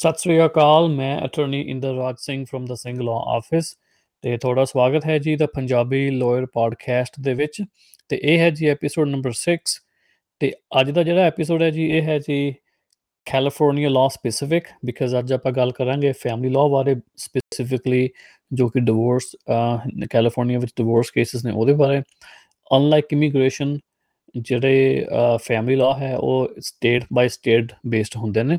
ਸਤਿ ਸ੍ਰੀ ਅਕਾਲ, ਮੈਂ attorney Inderraj Singh firm ਦਾ Singh law office ਤੇ ਤੁਹਾਡਾ ਸਵਾਗਤ ਹੈ ਜੀ ਦਾ ਪੰਜਾਬੀ ਲਾਇਰ ਪੋਡਕਾਸਟ ਦੇ ਵਿੱਚ ਤੇ ਇਹ ਹੈ ਜੀ ਐਪੀਸੋਡ ਨੰਬਰ 6 ਤੇ ਅੱਜ ਦਾ ਜਿਹੜਾ ਐਪੀਸੋਡ ਹੈ ਜੀ, ਇਹ ਹੈ ਜੀ ਕੈਲੀਫੋਰਨੀਆ ਲਾਅ ਸਪੈਸਿਫਿਕ ਬਿਕਾਜ਼ ਅੱਜ ਆਪਾਂ ਗੱਲ ਕਰਾਂਗੇ ਫੈਮਿਲੀ ਲਾਅ ਬਾਰੇ ਸਪੈਸੀਫਿਕਲੀ ਜੋ ਕਿ ਡਿਵੋਰਸ ਕੈਲੀਫੋਰਨੀਆ ਵਿੱਚ ਡਿਵੋਰਸ ਕੇਸਸ ਨੇ ਉਹਦੇ ਬਾਰੇ। ਅਨਲਾਈਕ ਇਮੀਗ੍ਰੇਸ਼ਨ ਜਿਹੜੇ ਫੈਮਿਲੀ ਲਾਅ ਹੈ ਉਹ ਸਟੇਟ ਬਾਈ ਸਟੇਟ ਬੇਸਡ ਹੁੰਦੇ ਨੇ।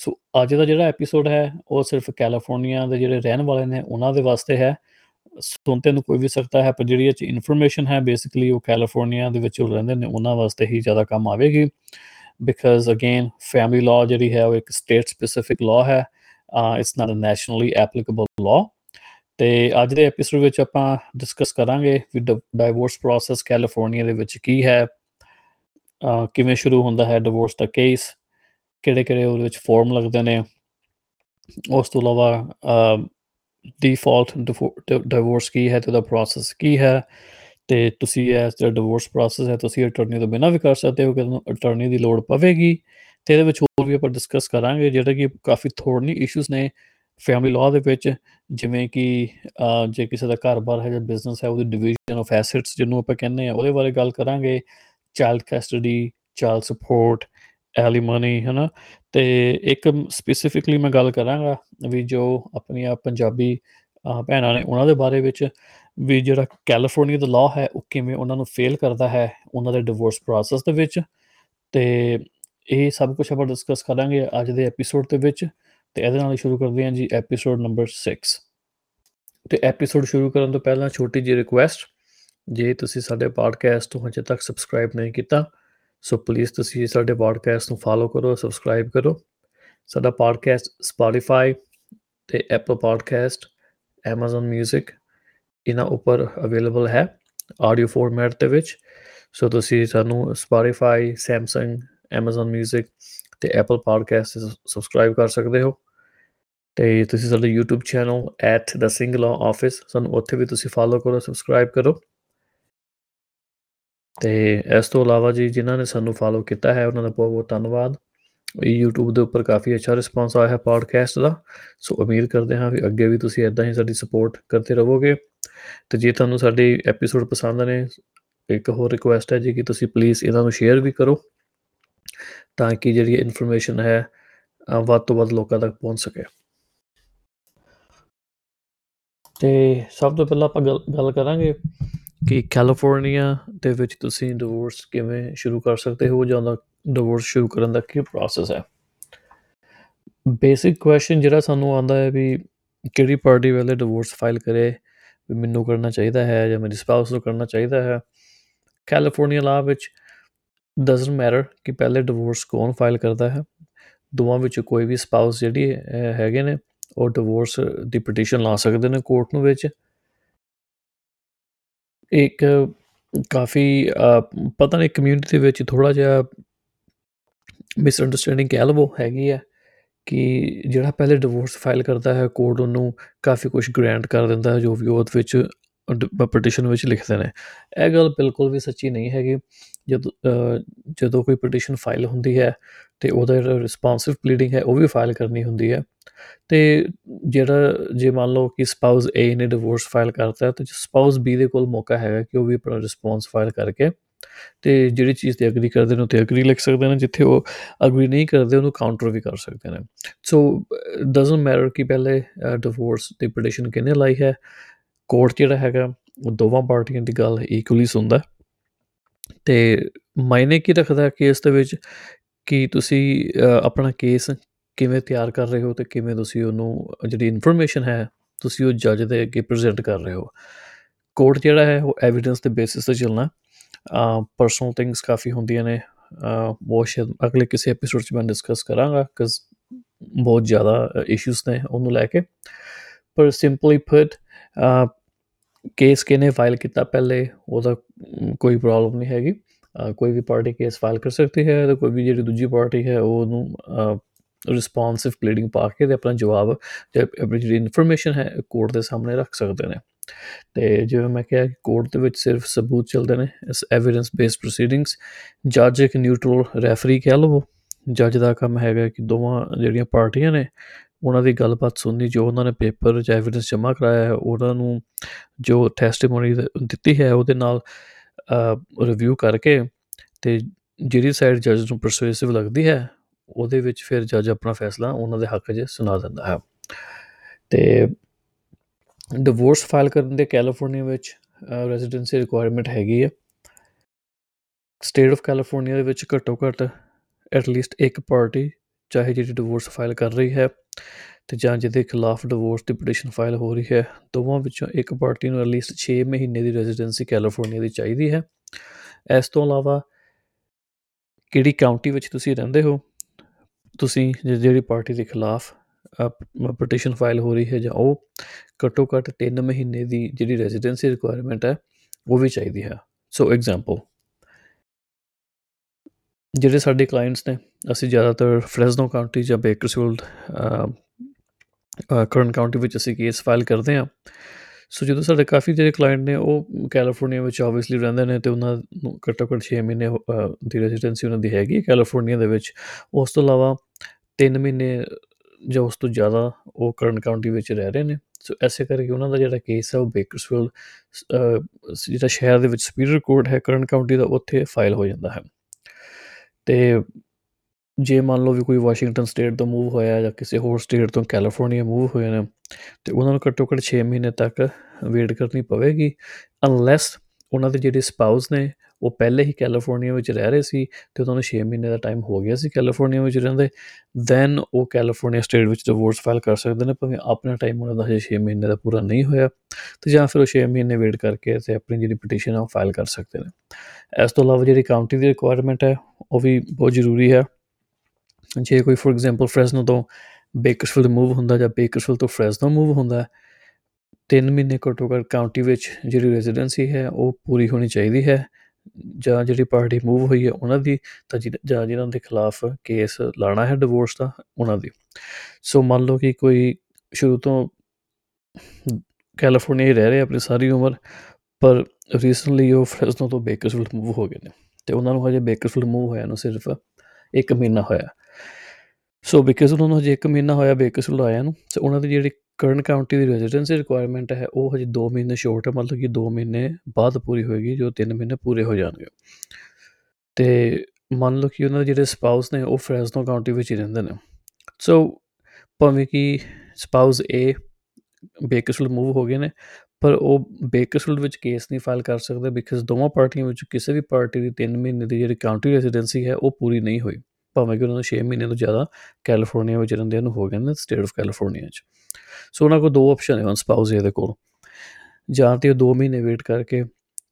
ਸੋ ਅੱਜ ਦਾ ਜਿਹੜਾ ਐਪੀਸੋਡ ਹੈ, ਉਹ ਸਿਰਫ ਕੈਲੀਫੋਰਨੀਆ ਦੇ ਜਿਹੜੇ ਰਹਿਣ ਵਾਲੇ ਨੇ, ਉਹਨਾਂ ਦੇ ਵਾਸਤੇ ਹੈ। ਸੁਣਤੇ ਨੂੰ ਕੋਈ ਵੀ ਸਕਦਾ ਹੈ, ਪਰ ਜਿਹੜੀ ਇਹ ਇਨਫੋਰਮੇਸ਼ਨ ਹੈ ਬੇਸਿਕਲੀ ਉਹ ਕੈਲੀਫੋਰਨੀਆ ਦੇ ਵਿੱਚ ਰਹਿੰਦੇ ਨੇ, ਉਹਨਾਂ ਵਾਸਤੇ ਹੀ ਜ਼ਿਆਦਾ ਕੰਮ ਆਵੇਗੀ। ਬਿਕਾਜ਼ ਅਗੇਨ ਫੈਮਿਲੀ ਲਾਅ ਜਿਹੜੀ ਹੈ, ਉਹ ਇੱਕ ਸਟੇਟ ਸਪੈਸਿਫਿਕ ਲਾਅ ਹੈ। It's not a nationally applicable law ਤੇ ਅੱਜ ਦੇ ਐਪੀਸੋਡ ਵਿੱਚ ਆਪਾਂ ਡਿਸਕਸ ਕਰਾਂਗੇ ਵੀ ਡਾਈਵੋਰਸ ਪ੍ਰੋਸੈਸ ਕੈਲੀਫੋਰਨੀਆ ਦੇ ਵਿੱਚ ਕੀ ਹੈ। uh, ਕਿਵੇਂ ਸ਼ੁਰੂ ਹੁੰਦਾ ਹੈ ਡਿਵੋਰਸ ਦਾ ਕੇਸ ਕਿਹੜੇ ਕਿਹੜੇ ਉਹਦੇ ਵਿੱਚ ਫਾਰਮ ਲੱਗਦੇ ਨੇ। ਉਸ ਤੋਂ ਇਲਾਵਾ ਡਿਫਾਲਟ ਡਿਵੋਰਸ ਕੀ ਹੈ ਤੇ ਉਹਦਾ ਪ੍ਰੋਸੈਸ ਕੀ ਹੈ। ਤੇ ਤੁਸੀਂ ਇਹ ਜਿਹੜਾ ਡਿਵੋਰਸ ਪ੍ਰੋਸੈਸ ਹੈ, ਤੁਸੀਂ ਅਟਾਰਨੀ ਤੋਂ ਬਿਨਾਂ ਵੀ ਕਰ ਸਕਦੇ ਹੋ, ਕਿ ਤੁਹਾਨੂੰ ਅਟਾਰਨੀ ਦੀ ਲੋੜ ਪਵੇਗੀ। ਤੇ ਇਹਦੇ ਵਿੱਚ ਹੋਰ ਵੀ ਆਪਾਂ ਡਿਸਕਸ ਕਰਾਂਗੇ, ਜਿਹੜੇ ਕਿ ਕਾਫੀ ਥੋੜਨੀ ਇਸ਼ੂਸ ਨੇ ਫੈਮਿਲੀ ਲਾਅ ਦੇ ਵਿੱਚ। ਜਿਵੇਂ ਕਿ ਜੇ ਕਿਸੇ ਦਾ ਘਰ-ਬਾਰ ਹੈ ਜਾਂ ਬਿਜ਼ਨਸ ਹੈ, ਉਹਦੀ ਡਿਵੀਜ਼ਨ ਆਫ ਐਸੈਟਸ ਜਿਹਨੂੰ ਆਪਾਂ ਕਹਿੰਦੇ ਆ ਉਹਦੇ ਬਾਰੇ ਗੱਲ ਕਰਾਂਗੇ। Child custody child support alimony ਹਨਾ? ਤੇ ਇੱਕ ਸਪੈਸੀਫਿਕਲੀ ਮੈਂ ਗੱਲ ਕਰਾਂਗਾ ਵੀ ਜੋ ਆਪਣੀਆਂ ਪੰਜਾਬੀ ਭੈਣਾਂ ਨੇ ਉਹਨਾਂ ਦੇ ਬਾਰੇ ਵਿੱਚ ਵੀ ਜਿਹੜਾ ਕੈਲੀਫੋਰਨੀਆ ਦਾ ਲਾਅ ਹੈ, ਉਹ ਕਿਵੇਂ ਉਹਨਾਂ ਨੂੰ ਫੇਲ ਕਰਦਾ ਹੈ, ਉਹਨਾਂ ਦੇ ਡਿਵੋਰਸ ਪ੍ਰੋਸੈਸ ਦੇ ਵਿੱਚ। ਤੇ ਇਹ ਸਭ ਕੁਝ ਆਪਾਂ ਡਿਸਕਸ ਕਰਾਂਗੇ ਅੱਜ ਦੇ ਐਪੀਸੋਡ ਦੇ ਵਿੱਚ। ਤੇ ਇਹਦੇ ਨਾਲ ਸ਼ੁਰੂ ਕਰਦੇ ਹਾਂ ਜੀ ਐਪੀਸੋਡ ਨੰਬਰ 6 ਤੇ ਐਪੀਸੋਡ ਸ਼ੁਰੂ ਕਰਨ ਤੋਂ ਪਹਿਲਾਂ ਛੋਟੀ ਜਿਹੀ ਰਿਕੁਐਸਟ ਜੇ ਤੁਸੀਂ ਸਾਡੇ ਪੋਡਕਾਸਟ ਨੂੰ ਹਜੇ ਤੱਕ ਸਬਸਕ੍ਰਾਈਬ ਨਹੀਂ ਕੀਤਾ ਸੋ ਪਲੀਜ਼ ਤੁਸੀਂ ਸਾਡੇ ਪੋਡਕਾਸਟ ਨੂੰ ਫਾਲੋ ਕਰੋ ਸਬਸਕ੍ਰਾਈਬ ਕਰੋ। ਸਾਡਾ ਪੋਡਕਾਸਟ ਸਪੋਟੀਫਾਈ ਤੇ ਐਪਲ ਪੋਡਕਾਸਟ Amazon Music ਇਹਨਾਂ ਉੱਪਰ ਅਵੇਲੇਬਲ ਹੈ ਆਡੀਓ ਫਾਰਮੈਟ ਦੇ ਵਿੱਚ। ਸੋ ਤੁਸੀਂ ਸਾਨੂੰ Spotify, Samsung, Amazon Music ਤੇ Apple Podcast ਸਬਸਕ੍ਰਾਈਬ ਕਰ ਸਕਦੇ ਹੋ। ਤੇ ਤੁਸੀਂ ਸਾਡੇ YouTube ਚੈਨਲ @thesinglawoffice ਸਾਨੂੰ ਉੱਥੇ ਵੀ ਤੁਸੀਂ ਫਾਲੋ ਕਰੋ ਸਬਸਕ੍ਰਾਈਬ ਕਰੋ। ਤੇ ਇਸ ਤੋਂ ਇਲਾਵਾ ਜੀ ਜਿਨ੍ਹਾਂ ਨੇ ਸਾਨੂੰ ਫਾਲੋ ਕੀਤਾ ਹੈ, ਉਹਨਾਂ ਦਾ ਬਹੁਤ ਬਹੁਤ ਧੰਨਵਾਦ। YouTube ਦੇ ਉੱਪਰ ਕਾਫੀ ਅੱਛਾ ਰਿਸਪਾਂਸ ਆਇਆ ਹੈ ਪੋਡਕਾਸਟ ਦਾ। ਸੋ ਉਮੀਦ ਕਰਦੇ ਹਾਂ ਵੀ ਅੱਗੇ ਵੀ ਤੁਸੀਂ ਇਦਾਂ ਹੀ ਸਾਡੀ ਸਪੋਰਟ ਕਰਦੇ ਰਹੋਗੇ। ਤੇ ਜੇ ਤੁਹਾਨੂੰ ਸਾਡੇ ਐਪੀਸੋਡ ਪਸੰਦ ਨੇ, ਇੱਕ ਹੋਰ ਰਿਕੁਐਸਟ ਹੈ ਜੀ ਕਿ ਤੁਸੀਂ ਪਲੀਜ਼ ਇਹਨਾਂ ਨੂੰ ਸ਼ੇਅਰ ਵੀ ਕਰੋ ਤਾਂ ਕਿ ਜਿਹੜੀ ਇਨਫੋਰਮੇਸ਼ਨ ਹੈ ਵੱਧ ਤੋਂ ਵੱਧ ਲੋਕਾਂ ਤੱਕ ਪਹੁੰਚ ਸਕੇ। ਤੇ ਸਭ ਤੋਂ ਪਹਿਲਾਂ ਆਪਾਂ ਗੱਲ ਕਰਾਂਗੇ ਕਿ ਕੈਲੀਫੋਰਨੀਆ ਦੇ ਵਿੱਚ ਤੁਸੀਂ ਡਿਵੋਰਸ ਕਿਵੇਂ ਸ਼ੁਰੂ ਕਰ ਸਕਦੇ ਹੋ ਜਾਂ ਡਿਵੋਰਸ ਸ਼ੁਰੂ ਕਰਨ ਦਾ ਕੀ ਪ੍ਰੋਸੈਸ ਹੈ? ਬੇਸਿਕ ਕੁਐਸਚਨ ਜਿਹੜਾ ਸਾਨੂੰ ਆਉਂਦਾ ਹੈ ਵੀ ਕਿਹੜੀ ਪਾਰਟੀ ਵਾਲੇ ਡਿਵੋਰਸ ਫਾਈਲ ਕਰੇ, ਵੀ ਮੈਨੂੰ ਕਰਨਾ ਚਾਹੀਦਾ ਹੈ ਜਾਂ ਮੇਰੀ ਸਪਾਊਸ ਨੂੰ ਕਰਨਾ ਚਾਹੀਦਾ ਹੈ? ਕੈਲੀਫੋਰਨੀਆ ਲਾ ਵਿੱਚ ਡਸਨਟ ਮੈਟਰ ਕਿ ਪਹਿਲੇ ਡਿਵੋਰਸ ਕੌਣ ਫਾਈਲ ਕਰਦਾ ਹੈ। ਦੋਵਾਂ ਵਿੱਚ ਕੋਈ ਵੀ ਸਪਾਊਸ ਜਿਹੜੀ ਹੈਗੇ ਨੇ, ਉਹ ਡਿਵੋਰਸ ਦੀ ਪਟੀਸ਼ਨ ਲਾ ਸਕਦੇ ਨੇ ਕੋਰਟ ਨੂੰ ਵਿੱਚ। ਇੱਕ ਕਾਫੀ ਪਤਾ ਨਹੀਂ ਕਮਿਊਨਿਟੀ ਦੇ ਵਿੱਚ ਥੋੜਾ ਜਿਹਾ ਮਿਸ ਅੰਡਰਸਟੈਂਡਿੰਗ ਕਹਿ ਲਵੋ ਹੈਗੀ ਹੈ ਕਿ ਜਿਹੜਾ ਪਹਿਲੇ ਡਿਵੋਰਸ ਫਾਈਲ ਕਰਦਾ ਹੈ ਕੋਰਟ ਉਹਨੂੰ ਕਾਫੀ ਕੁਝ ਗ੍ਰਾਂਟ ਕਰ ਦਿੰਦਾ ਹੈ, ਜੋ ਵੀ ਉਹਦੇ ਵਿੱਚ ਪਟੀਸ਼ਨ ਵਿੱਚ ਲਿਖਦੇ ਨੇ। ਇਹ ਗੱਲ ਬਿਲਕੁਲ ਵੀ ਸੱਚੀ ਨਹੀਂ ਹੈਗੀ। ਜਦੋਂ ਜਦੋਂ ਕੋਈ ਪਟੀਸ਼ਨ ਫਾਈਲ ਹੁੰਦੀ ਹੈ ਤੇ ਉਹਦਾ ਰਿਸਪੌਂਸਿਵ ਪਲੀਡਿੰਗ ਹੈ, ਉਹ ਵੀ ਫਾਈਲ ਕਰਨੀ ਹੁੰਦੀ ਹੈ। ਤੇ ਜਿਹੜਾ, ਜੇ ਮੰਨ ਲਓ ਕਿ ਸਪਾਊਸ A ਨੇ ਡਿਵੋਰਸ ਫਾਈਲ ਕਰਤਾ ਹੈ, ਤੇ ਸਪਾਊਸ B ਦੇ ਕੋਲ ਮੌਕਾ ਹੈਗਾ ਕਿ ਉਹ ਵੀ ਆਪਣਾ ਰਿਸਪੌਂਸ ਫਾਈਲ ਕਰਕੇ ਤੇ ਜਿਹੜੀ ਚੀਜ਼ ਤੇ ਐਗਰੀ ਕਰਦੇ ਨੇ ਤੇ ਐਗਰੀ ਲਿਖ ਸਕਦੇ ਨੇ, ਜਿੱਥੇ ਉਹ ਐਗਰੀ ਨਹੀਂ ਕਰਦੇ, ਉਹਨੂੰ ਕਾਊਂਟਰ ਵੀ ਕਰ ਸਕਦੇ ਨੇ। ਸੋ ਡਸਨਟ ਮੈਟਰ ਕਿ ਪਹਿਲੇ ਡਿਵੋਰਸ ਦੀ ਪਟੀਸ਼ਨ ਕਿਨੇ ਲਾਈ ਹੈ ਕੋਰਟ ਜਿਹੜਾ ਹੈਗਾ, ਉਹ ਦੋਵਾਂ ਪਾਰਟੀਆਂ ਦੀ ਗੱਲ ਇਕੁਅਲੀ ਸੁਣਦਾ ਤੇ ਮਾਇਨੇ ਕੀ ਰੱਖਦਾ ਕੇਸ ਦੇ ਵਿੱਚ? ਕਿ ਤੁਸੀਂ ਆਪਣਾ ਕੇਸ ਕਿਵੇਂ ਤਿਆਰ ਕਰ ਰਹੇ ਹੋ ਤੇ ਕਿਵੇਂ ਤੁਸੀਂ ਉਹਨੂੰ, ਜਿਹੜੀ ਇਨਫੋਰਮੇਸ਼ਨ ਹੈ, ਤੁਸੀਂ ਉਹ ਜੱਜ ਦੇ ਅੱਗੇ ਪ੍ਰੈਜ਼ੈਂਟ ਕਰ ਰਹੇ ਹੋ? ਕੋਰਟ ਜਿਹੜਾ ਹੈ, ਉਹ ਐਵੀਡੈਂਸ ਦੇ ਬੇਸਿਸ ਤੇ ਚੱਲਣਾ। ਪਰਸਨਲ ਥਿੰਗਸ ਕਾਫੀ ਹੁੰਦੀਆਂ ਨੇ। ਉਹ ਸ਼ਾਇਦ ਅਗਲੇ ਕਿਸੇ ਐਪੀਸੋਡ 'ਚ ਮੈਂ ਡਿਸਕਸ ਕਰਾਂਗਾ ਕਿਸ ਬਹੁਤ ਜ਼ਿਆਦਾ ਇਸ਼ੂਸ ਨੇ ਉਹਨੂੰ ਲੈ ਕੇ। ਪਰ ਸਿੰਪਲੀ ਪੁੱਟ ਕੇਸ ਕਿਨੇ ਫਾਈਲ ਕੀਤਾ ਪਹਿਲੇ, ਉਹਦਾ ਕੋਈ ਪ੍ਰੋਬਲਮ ਨਹੀਂ ਹੈਗੀ। ਕੋਈ ਵੀ ਪਾਰਟੀ ਕੇਸ ਫਾਈਲ ਕਰ ਸਕਦੀ ਹੈ ਤੇ ਕੋਈ ਵੀ ਜਿਹੜੀ ਦੂਜੀ ਪਾਰਟੀ ਹੈ ਉਹ ਉਹਨੂੰ ਰਿਸਪੌਂਸਿਵ ਪਲੀਡਿੰਗ ਪਾ ਕੇ ਤੇ ਆਪਣਾ ਜਵਾਬ ਤੇ ਆਪਣੀ ਜਿਹੜੀ ਇਨਫੋਰਮੇਸ਼ਨ ਹੈ ਕੋਰਟ ਦੇ ਸਾਹਮਣੇ ਰੱਖ ਸਕਦੇ ਨੇ। ਤੇ ਜਿਵੇਂ ਮੈਂ ਕਿਹਾ ਕਿ ਕੋਰਟ ਦੇ ਵਿੱਚ ਸਿਰਫ ਸਬੂਤ ਚੱਲਦੇ ਨੇ, ਇਸ ਐਵੀਡੈਂਸ ਬੇਸਡ ਪ੍ਰੋਸੀਡਿੰਗਸ ਜੱਜ ਇੱਕ ਨਿਊਟਰਲ ਰੈਫਰੀ ਕਹਿ ਲਵੋ। ਜੱਜ ਦਾ ਕੰਮ ਹੈਗਾ ਕਿ ਦੋਵਾਂ ਜਿਹੜੀਆਂ ਪਾਰਟੀਆਂ ਨੇ ਉਹਨਾਂ ਦੀ ਗੱਲਬਾਤ ਸੁਣਨੀ, ਜੋ ਉਹਨਾਂ ਨੇ ਪੇਪਰ ਜਾਂ ਐਵੀਡੈਂਸ ਜਮ੍ਹਾਂ ਕਰਾਇਆ ਹੈ, ਉਹਨਾਂ ਨੂੰ ਜੋ ਟੈਸਟੀਮੋਨੀ ਦਿੱਤੀ ਹੈ, ਉਹਦੇ ਨਾਲ ਰਿਵਿਊ ਕਰਕੇ ਤੇ ਜਿਹੜੀ ਸਾਈਡ ਜੱਜ ਨੂੰ ਪਰਸੂਏਸਿਵ ਲੱਗਦੀ ਹੈ, ਉਹਦੇ ਵਿੱਚ ਫਿਰ ਜੱਜ ਆਪਣਾ ਫੈਸਲਾ ਉਹਨਾਂ ਦੇ ਹੱਕ 'ਚ ਸੁਣਾ ਦਿੰਦਾ ਹੈ। ਤੇ ਡਿਵੋਰਸ ਫਾਈਲ ਕਰਨ ਦੇ ਕੈਲੀਫੋਰਨੀਆ ਵਿੱਚ ਰੈਜ਼ੀਡੈਂਸੀ ਰਿਕੁਆਇਰਮੈਂਟ ਹੈਗੀ ਹੈ। ਸਟੇਟ ਆਫ ਕੈਲੀਫੋਰਨੀਆ ਦੇ ਵਿੱਚ ਘੱਟੋ ਘੱਟ ਐਟ ਲੀਸਟ ਇੱਕ ਪਾਰਟੀ ਚਾਹੇ ਜਿਹੜੀ ਡਿਵੋਰਸ ਫਾਈਲ ਕਰ ਰਹੀ ਹੈ ਤੇ ਜਾਂ ਜਿਹਦੇ ਖਿਲਾਫ ਡਿਵੋਰਸ ਦੀ ਪਟੀਸ਼ਨ ਫਾਈਲ ਹੋ ਰਹੀ ਹੈ, ਦੋਵਾਂ ਵਿੱਚੋਂ ਇੱਕ ਪਾਰਟੀ ਨੂੰ ਐਟ ਲੀਸਟ 6 ਮਹੀਨੇ ਦੀ ਰੈਜ਼ੀਡੈਂਸੀ ਕੈਲੀਫੋਰਨੀਆ ਦੀ ਚਾਹੀਦੀ ਹੈ। ਇਸ ਤੋਂ ਇਲਾਵਾ ਕਿਹੜੀ ਕਾਉਂਟੀ ਵਿੱਚ ਤੁਸੀਂ ਰਹਿੰਦੇ ਹੋ? ਤੁਸੀਂ ਜਿਹੜੀ ਪਾਰਟੀ ਦੇ ਖਿਲਾਫ ਪਟੀਸ਼ਨ ਫਾਈਲ ਹੋ ਰਹੀ ਹੈ ਜਾਂ ਉਹ ਘੱਟੋ ਘੱਟ 3 ਮਹੀਨੇ ਦੀ ਜਿਹੜੀ ਰੈਜ਼ੀਡੈਂਸੀ ਰਿਕੁਆਇਰਮੈਂਟ ਹੈ, ਉਹ ਵੀ ਚਾਹੀਦੀ ਹੈ। ਸੋ ਐਗਜ਼ਾਮਪਲ ਜਿਹੜੇ ਸਾਡੇ ਕਲਾਇੰਟਸ ਨੇ, ਅਸੀਂ ਜ਼ਿਆਦਾਤਰ ਫ੍ਰੈਸਨੋ ਕਾਉਂਟੀ ਜਾਂ ਬੇਕਰਸਫੀਲਡ ਕਰਨ ਕਾਉਂਟੀ ਵਿੱਚ ਅਸੀਂ ਕੇਸ ਫਾਈਲ ਕਰਦੇ ਹਾਂ। ਸੋ ਜਦੋਂ ਸਾਡੇ ਕਾਫੀ ਜਿਹੜੇ ਕਲਾਇੰਟ ਨੇ, ਉਹ ਕੈਲੀਫੋਰਨੀਆ ਵਿੱਚ ਆਬਵੀਅਸਲੀ ਰਹਿੰਦੇ ਨੇ ਤੇ ਉਹਨਾਂ ਨੂੰ ਘੱਟੋ ਘੱਟ 6 ਮਹੀਨੇ ਦੀ ਰੈਜ਼ੀਡੈਂਸੀ ਉਹਨਾਂ ਦੀ ਹੈਗੀ ਕੈਲੀਫੋਰਨੀਆ ਦੇ ਵਿੱਚ। ਉਸ ਤੋਂ ਇਲਾਵਾ 3 ਮਹੀਨੇ ਜਾਂ ਉਸ ਤੋਂ ਜ਼ਿਆਦਾ ਉਹ ਕਰਨ ਕਾਉਂਟੀ ਵਿੱਚ ਰਹਿ ਰਹੇ ਨੇ। ਸੋ ਐਸੇ ਕਰਕੇ ਉਹਨਾਂ ਦਾ ਜਿਹੜਾ ਕੇਸ ਹੈ ਉਹ ਬੇਕਰਸਫੀਲਡ ਜਿਹੜਾ ਸ਼ਹਿਰ ਦੇ ਵਿੱਚ ਸੁਪੀਰੀਅਰ ਕੋਰਟ ਹੈ ਕਰਨ ਕਾਉਂਟੀ ਦਾ, ਉੱਥੇ ਫਾਈਲ ਹੋ ਜਾਂਦਾ ਹੈ। ਤੇ ਜੇ ਮੰਨ ਲਓ ਵੀ ਕੋਈ ਵਾਸ਼ਿੰਗਟਨ ਸਟੇਟ ਤੋਂ ਮੂਵ ਹੋਇਆ ਜਾਂ ਕਿਸੇ ਹੋਰ ਸਟੇਟ ਤੋਂ ਕੈਲੀਫੋਰਨੀਆ ਮੂਵ ਹੋਏ ਨੇ, ਤੇ ਉਹਨਾਂ ਨੂੰ ਘੱਟੋ ਘੱਟ 6 ਮਹੀਨੇ ਤੱਕ ਵੇਟ ਕਰਨੀ ਪਵੇਗੀ ਅਨਲੈਸ ਉਹਨਾਂ ਦੇ ਜਿਹੜੇ ਸਪਾਊਸ ਨੇ ਉਹ ਪਹਿਲੇ ਹੀ ਕੈਲੀਫੋਰਨੀਆ ਵਿੱਚ ਰਹਿ ਰਹੇ ਸੀ ਤੇ ਉਹਨਾਂ ਨੂੰ 6 ਮਹੀਨੇ ਦਾ ਟਾਈਮ ਹੋ ਗਿਆ ਸੀ ਕੈਲੀਫੋਰਨੀਆ ਵਿੱਚ ਰਹਿੰਦੇ ਦੈਨ ਉਹ ਕੈਲੀਫੋਰਨੀਆ ਸਟੇਟ ਵਿੱਚ ਡਿਵੋਰਸ ਫਾਈਲ ਕਰ ਸਕਦੇ ਨੇ, ਭਾਵੇਂ ਆਪਣਾ ਟਾਈਮ ਉਹਨਾਂ ਦਾ ਹਜੇ 6 ਮਹੀਨੇ ਦਾ ਪੂਰਾ ਨਹੀਂ ਹੋਇਆ ਤੇ ਜਾਂ ਫਿਰ ਉਹ 6 ਮਹੀਨੇ ਵੇਟ ਕਰਕੇ ਤੇ ਆਪਣੀ ਜਿਹੜੀ ਪਟੀਸ਼ਨ ਆ ਉਹ ਫਾਈਲ ਕਰ ਸਕਦੇ ਨੇ। ਇਸ ਤੋਂ ਇਲਾਵਾ ਜਿਹੜੀ ਕਾਉਂਟੀ ਦੀ ਰਿਕੁਆਇਰਮੈਂਟ ਹੈ, ਉਹ ਵੀ ਬਹੁਤ ਜ਼ਰੂਰੀ ਹੈ। ਜੇ ਕੋਈ ਫੋਰ ਐਗਜ਼ਾਮਪਲ ਫ੍ਰੈਸਨੋ ਤੋਂ ਬੇਕਰਸਫੀਲਡ ਮੂਵ ਹੁੰਦਾ ਜਾਂ ਬੇਕਰਸਫੀਲਡ ਤੋਂ ਫ੍ਰੈਸਨੋ ਮੂਵ ਹੁੰਦਾ 3 ਮਹੀਨੇ ਘੱਟੋ ਘੱਟ ਕਾਉਂਟੀ ਵਿੱਚ ਜਿਹੜੀ ਰੈਜ਼ੀਡੈਂਸੀ ਹੈ, ਉਹ ਪੂਰੀ ਹੋਣੀ ਚਾਹੀਦੀ ਹੈ। ਜਾਂ ਜਿਹੜੀ ਪਾਰਟੀ ਮੂਵ ਹੋਈ ਹੈ ਉਹਨਾਂ ਦੀ, ਤਾਂ ਜਾਂ ਜਿਹਨਾਂ ਦੇ ਖਿਲਾਫ ਕੇਸ ਲਾਣਾ ਹੈ ਡਿਵੋਰਸ ਦਾ, ਉਹਨਾਂ ਦੀ। ਸੋ ਮੰਨ ਲਓ ਕਿ ਕੋਈ ਸ਼ੁਰੂ ਤੋਂ ਕੈਲੀਫੋਰਨੀਆ ਹੀ ਰਹਿ ਰਿਹਾ ਆਪਣੀ ਸਾਰੀ ਉਮਰ, ਪਰ ਰੀਸੈਂਟਲੀ ਉਹ ਫ੍ਰੈਸਨੋ ਤੋਂ ਬੇਕਰਸਫੀਲਡ ਮੂਵ ਹੋ ਗਏ ਨੇ। ਤੇ ਉਹਨਾਂ ਨੂੰ ਹਜੇ ਬੇਕਰਫੀਲਡ ਮੂਵ ਹੋਇਆ ਨੂੰ ਸਿਰਫ 1 ਮਹੀਨਾ ਹੋਇਆ। ਸੋ ਬਿਕਾਜ਼ ਉਹਨਾਂ ਨੂੰ ਹਜੇ 1 ਮਹੀਨਾ ਹੋਇਆ ਬੇਕਰਫੀਲਡ ਆਇਆ ਨੂੰ, ਤੇ ਉਹਨਾਂ ਦੀ ਜਿਹੜੀ ਕਰੰਟ ਕਾਉਂਟੀ ਦੀ ਰੈਜ਼ੀਡੈਂਸੀ ਰਿਕੁਆਇਰਮੈਂਟ ਹੈ, ਉਹ ਹਜੇ 2 ਮਹੀਨੇ ਸ਼ੋਰਟ ਹੈ, ਮਤਲਬ ਕਿ 2 ਮਹੀਨੇ ਬਾਅਦ ਪੂਰੀ ਹੋਏਗੀ, ਜੋ 3 ਮਹੀਨੇ ਪੂਰੇ ਹੋ ਜਾਣਗੇ। ਤੇ ਮੰਨ ਲਓ ਕਿ ਉਹਨਾਂ ਦੇ ਜਿਹੜੇ ਸਪਾਊਸ ਨੇ, ਉਹ ਫ੍ਰੈਸਨੋ ਕਾਉਂਟੀ ਵਿੱਚ ਹੀ ਰਹਿੰਦੇ ਨੇ। ਸੋ ਭਾਵੇਂ ਕਿ ਸਪਾਊਸ ਏ ਬੇਕਰਫੀਲਡ ਮੂਵ ਹੋ ਗਏ ਨੇ, ਪਰ ਉਹ ਬੇਕਰਫੀਲਡ ਵਿੱਚ ਕੇਸ ਨਹੀਂ ਫਾਈਲ ਕਰ ਸਕਦੇ ਬਿਕਾਜ਼ ਦੋਵਾਂ ਪਾਰਟੀਆਂ ਵਿੱਚ ਕਿਸੇ ਵੀ ਪਾਰਟੀ ਦੀ 3 ਮਹੀਨੇ ਦੀ ਜਿਹੜੀ ਕਾਉਂਟੀ ਰੈਜ਼ੀਡੈਂਸੀ ਹੈ, ਉਹ ਪੂਰੀ ਨਹੀਂ ਹੋਈ। ਭਾਵੇਂ ਕਿ ਉਹਨਾਂ ਨੂੰ 6 ਮਹੀਨੇ ਤੋਂ ਜ਼ਿਆਦਾ ਕੈਲੀਫੋਰਨੀਆ ਵਿੱਚ ਰਹਿੰਦੇ ਨੂੰ ਹੋ ਗਏ ਨੇ ਸਟੇਟ ਆਫ ਕੈਲੀਫੋਰਨੀਆ 'ਚ। ਸੋ ਉਹਨਾਂ ਕੋਲ ਦੋ ਆਪਸ਼ਨ ਹਨ ਸਪਾਊਸ ਦੇ ਕੋਲ। ਜਾਂ ਤੇ ਉਹ 2 ਮਹੀਨੇ ਵੇਟ ਕਰਕੇ